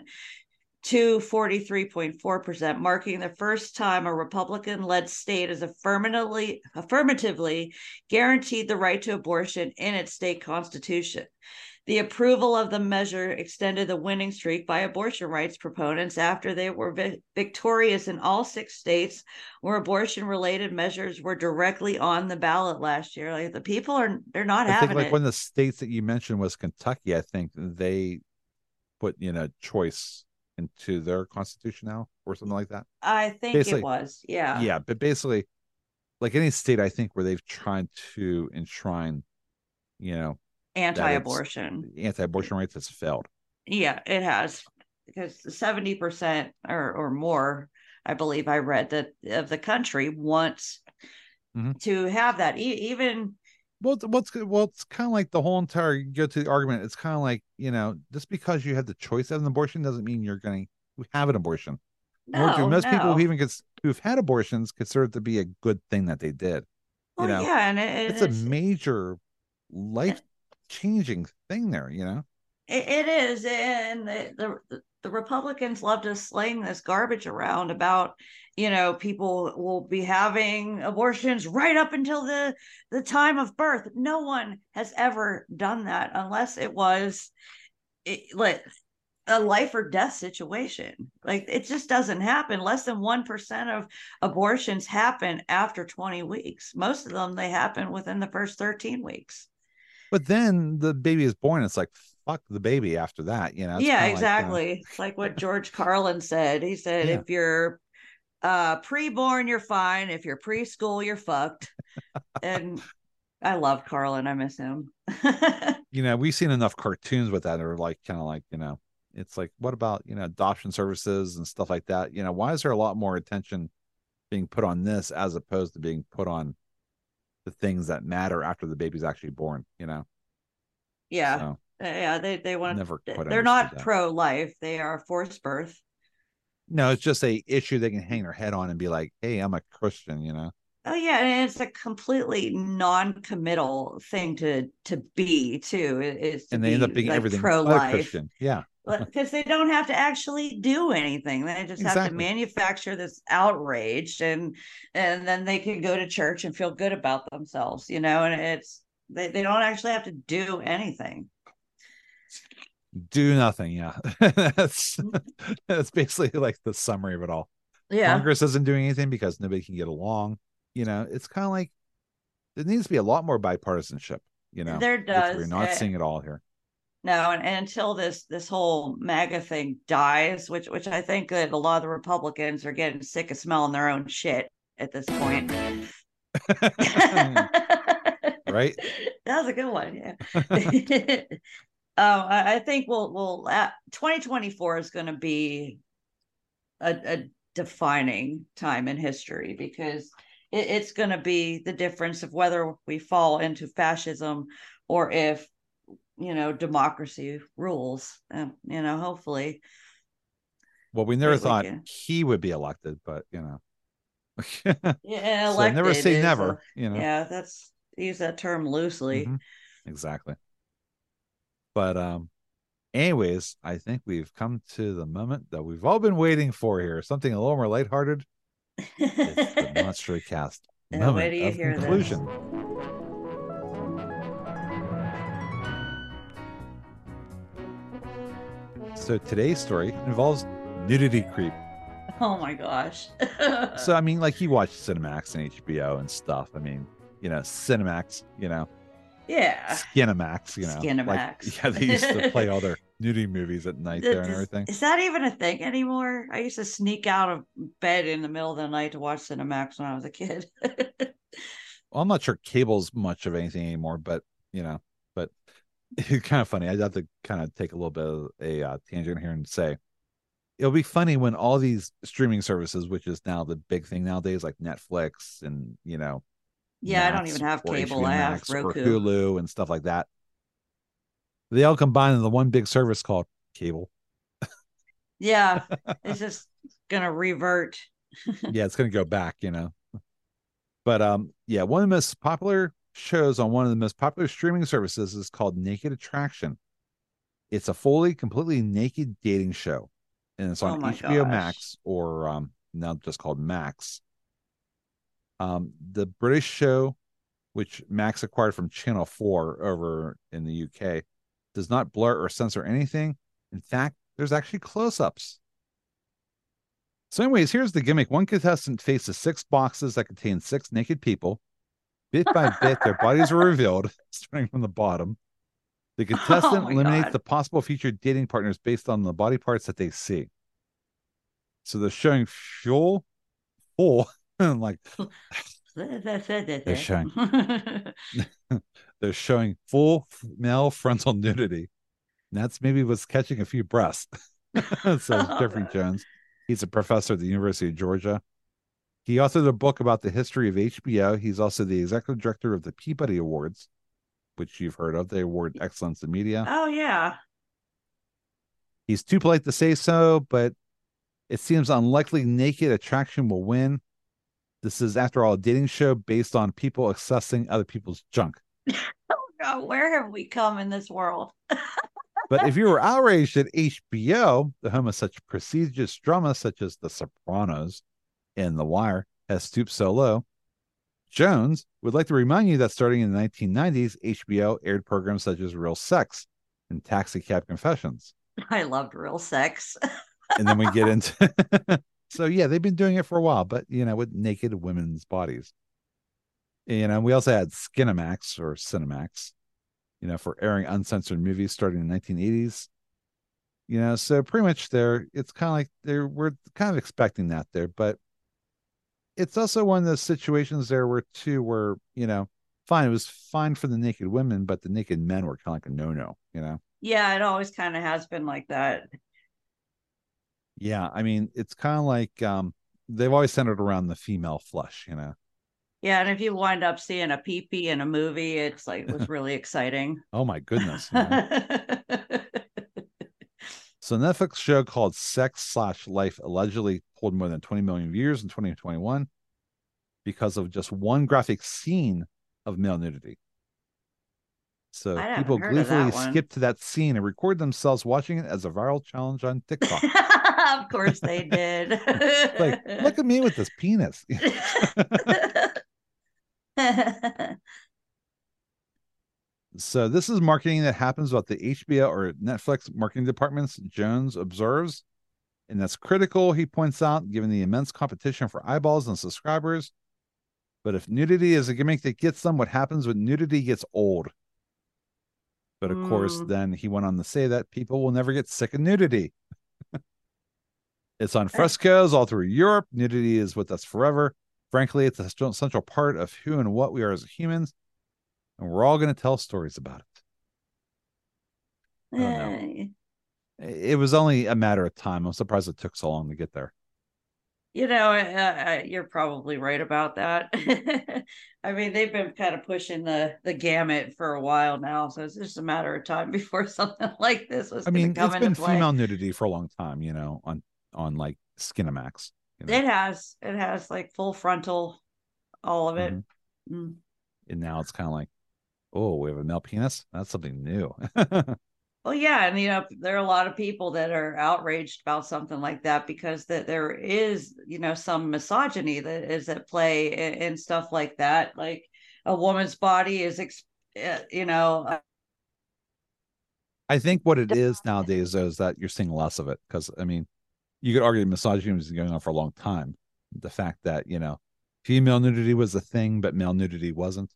to 43.4%, marking the first time a Republican led state has affirmatively, affirmatively guaranteed the right to abortion in its state constitution. The approval of the measure extended the winning streak by abortion rights proponents after they were vi- victorious in all six states where abortion related measures were directly on the ballot last year. Like the people are they're not I having think like it. one of the states that you mentioned was Kentucky. I think they put you know choice into their constitution now or something like that. I think basically, it was. Yeah. Yeah, but basically like any state I think where they've tried to enshrine you know anti-abortion anti-abortion rights has failed yeah it has because 70% or, or more i believe i read that of the country wants mm-hmm. to have that e- even well what's well it's kind of like the whole entire you go to the argument it's kind of like you know just because you have the choice of an abortion doesn't mean you're going to have an abortion no, most no. people who even gets who've had abortions consider it to be a good thing that they did well, you know yeah and it, it's, it's a major life changing thing there, you know? it, it is. And the, the, the Republicans love to sling this garbage around about, you know, people will be having abortions right up until the, the time of birth. No one has ever done that unless it was it, like a life or death situation. Like it just doesn't happen. Less than 1% of abortions happen after 20 weeks. Most of them, they happen within the first 13 weeks. But then the baby is born. It's like fuck the baby after that. You know. yeah, exactly. Like, you know... it's like what George Carlin said. He said, yeah. if you're uh pre-born, you're fine. If you're preschool, you're fucked. and I love Carlin. I miss him. you know, we've seen enough cartoons with that are like kind of like, you know, it's like, what about, you know, adoption services and stuff like that? You know, why is there a lot more attention being put on this as opposed to being put on the things that matter after the baby's actually born, you know? Yeah. So, uh, yeah. They, they want to, they're not pro life. They are forced birth. No, it's just a issue they can hang their head on and be like, Hey, I'm a Christian, you know? Oh yeah, and it's a completely non-committal thing to to be too. Is and they end up being like everything pro-life Christian. Yeah. because they don't have to actually do anything. They just have to manufacture this outrage, and and then they can go to church and feel good about themselves, you know. And it's they they don't actually have to do anything. Do nothing. Yeah. that's that's basically like the summary of it all. Yeah, Congress isn't doing anything because nobody can get along. You know, it's kind of like there needs to be a lot more bipartisanship. You know, there does. We're not eh, seeing it all here. No, and, and until this this whole MAGA thing dies, which which I think that a lot of the Republicans are getting sick of smelling their own shit at this point. right? That was a good one. Yeah. um, I, I think we'll we'll uh, 2024 is going to be a, a defining time in history because it, it's going to be the difference of whether we fall into fascism or if you know democracy rules. Um, you know, hopefully. Well, we never we thought he would be elected, but you know. Yeah, so never say never, a- you know. yeah, that's use that term loosely. Mhm. Exactly. But um anyways, I think we've come to the moment that we've all been waiting for here. Something a little more lighthearted. It's the Straight Cast moment wait till you of hear this. So today's story involves nudity creep. Oh my gosh. So I mean, like you watch Cinemax and HBO and stuff. I mean, you know, Cinemax, you know, yeah. Skinemax, you know. like- yeah, they used to play all their nudie movies at night there and everything. Is that even a thing anymore? I used to sneak out of bed in the middle of the night to watch Cinemax when I was a kid. Well, I'm not sure cable's much of anything anymore, but you know, it's kind of funny. I'd have to kind of take a little bit of a uh, tangent here and say it'll be funny when all these streaming services, which is now the big thing nowadays, like Netflix and you know, yeah, I don't even have cable. I have Max or Roku. Hulu and stuff like that. They all combine in the one big service called cable. Yeah, it's just gonna revert. yeah, it's to go back, you know. But um, yeah, one of the most popular shows on one of the most popular streaming services is called Naked Attraction. It's a fully, completely naked dating show, and it's Oh on my HBO gosh. Max or um, now just called Max. Um, the British show, which Max acquired from Channel Four over in the UK, does not blur or censor anything. In fact, there's actually close-ups. So, anyways, here's the gimmick. One contestant faces six boxes that contain six naked people. Bit by bit, their bodies were revealed, starting from the bottom. The oh contestant Oh eliminates God. the possible future dating partners based on the body parts that they see. So they're showing full, full, like They're showing. they're showing full male frontal nudity. And that's maybe what's catching a few breasts, says Jeffrey Jones. He's a professor at the University of Georgia. He authored a book about the history of HBO. He's also the executive director of the Peabody Awards, which you've heard of. They award excellence in media. oh yeah. He's too polite to say so, but it seems unlikely Naked Attraction will win. This is, after all, a dating show based on people accessing other people's junk. Oh, God, where have we come in this world? But if you were outraged at HBO, the home of such prestigious drama such as The Sopranos and The Wire has stooped so low, Jones would like to remind you that starting in the 1990s, HBO aired programs such as Real Sex and Taxi Cab Confessions. I loved real sex. And then we get into. so, yeah, they've been doing it for a while, but, you know, with naked women's bodies. You uh, know, we also had Skinemax or Cinemax, you know, for airing uncensored movies starting in the 1980s. You know, so pretty much there, it's kind of like they're we're kind of expecting that there, but it's also one of those situations there where too where you know, fine, it was fine for the naked women, but the naked men were kind of like a no no, you know. yeah, it always kind of has been like that. Yeah, I mean, it's kind of like um, they've always centered around the female flush you know. Yeah, and if you wind up seeing a pee-pee in a movie, it's like it was really exciting. Oh my goodness. So Netflix show called Sex Slash Life allegedly pulled more than 20 million views in 2021. because of just one graphic scene of male nudity. So people heard of that gleefully skip to that scene and record themselves watching it as a viral challenge on TikTok. of course they did. like, look at me with this penis. So this is marketing that happens about the HBO or Netflix marketing departments, Jones observes. And that's critical, he points out, given the immense competition for eyeballs and subscribers. But if nudity is a gimmick that gets them, what happens when nudity gets old? But of course, Mm. then he went on to say that people will never get sick of nudity. it's on frescoes all through Europe. Nudity is with us forever. Frankly, it's a central part of who and what we are as humans and we're all going to tell stories about it. It was only a matter of time. I'm surprised it took so long to get there. You know, uh, you're probably right about that. I mean, they've been kind of pushing the the gamut for a while now, so it's just a matter of time before something like this was. I mean, it's been play. female nudity for a long time, you know, on on like Skinemax. You know? It has, it has like full frontal, all of it. Mhm. Mm. And now it's kind of like, oh, we have a male penis. That's something new. Well, yeah, and you know, there are a lot of people that are outraged about something like that because that there is, you know, some misogyny that is at play and, stuff like that. Like a woman's body is, uh, you know, uh, I think what it is nowadays though, is that you're seeing less of it because I mean, you could argue misogyny was going on for a long time. The fact that you know, female nudity was a thing, but male nudity wasn't,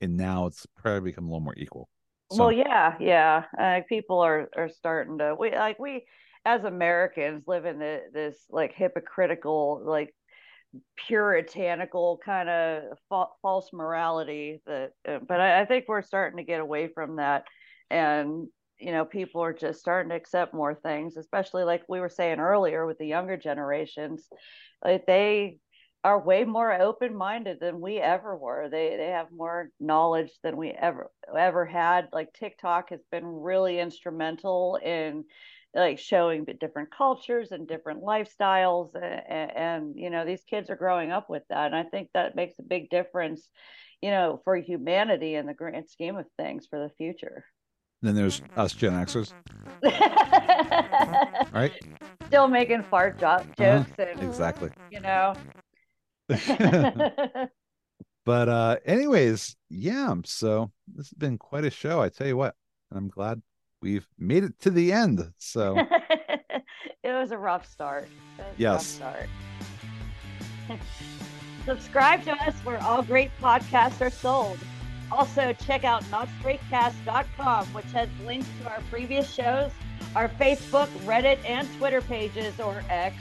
and now it's probably become a little more equal. So, well, yeah, yeah. Uh, people are are starting to we like we as Americans live in the, this like hypocritical, like puritanical kind of fa- false morality that. Uh, but I, I think we're starting to get away from that, and you know, people are just starting to accept more things, especially like we were saying earlier with the younger generations. Like they are way more open minded than we ever were. They they have more knowledge than we ever ever had. Like TikTok has been really instrumental in like showing different cultures and different lifestyles and, and you know these kids are growing up with that and i think that makes a big difference you know for humanity in the grand scheme of things for the future then there's us Gen Xers, right? still making fart jo- Uh-huh, jokes and Exactly. you know but uh anyways, yeah. So this has been quite a show. I tell you what, I'm glad we've made it to the end. So it was a rough start. A rough Yes. start. Subscribe to us where all great podcasts are sold. Also, check out notstraightcast.com, which has links to our previous shows, our Facebook, Reddit, and Twitter pages, or X,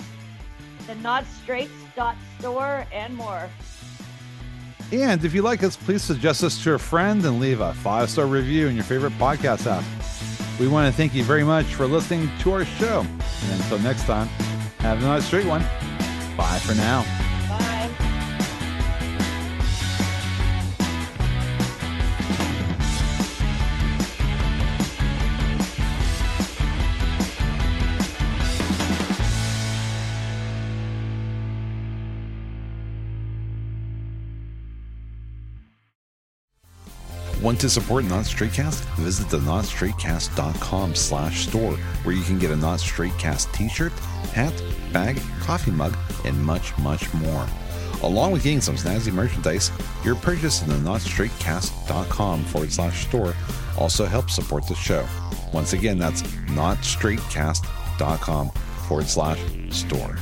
the notstraights.store, and more. And if you like us, please suggest us to a friend and leave a five star review in your favorite podcast app. We want to thank you very much for listening to our show. And until next time, have a nice straight one. Bye for now. Want to support Not Straightcast? Visit the notstraightcast.com slash store where you can get a Not Straightcast t-shirt, hat, bag, coffee mug, and much, much more. Along with getting some snazzy merchandise, your purchase in the notstraightcast.com forward slash store also helps support the show. Once again, that's notstraightcast.com forward slash store.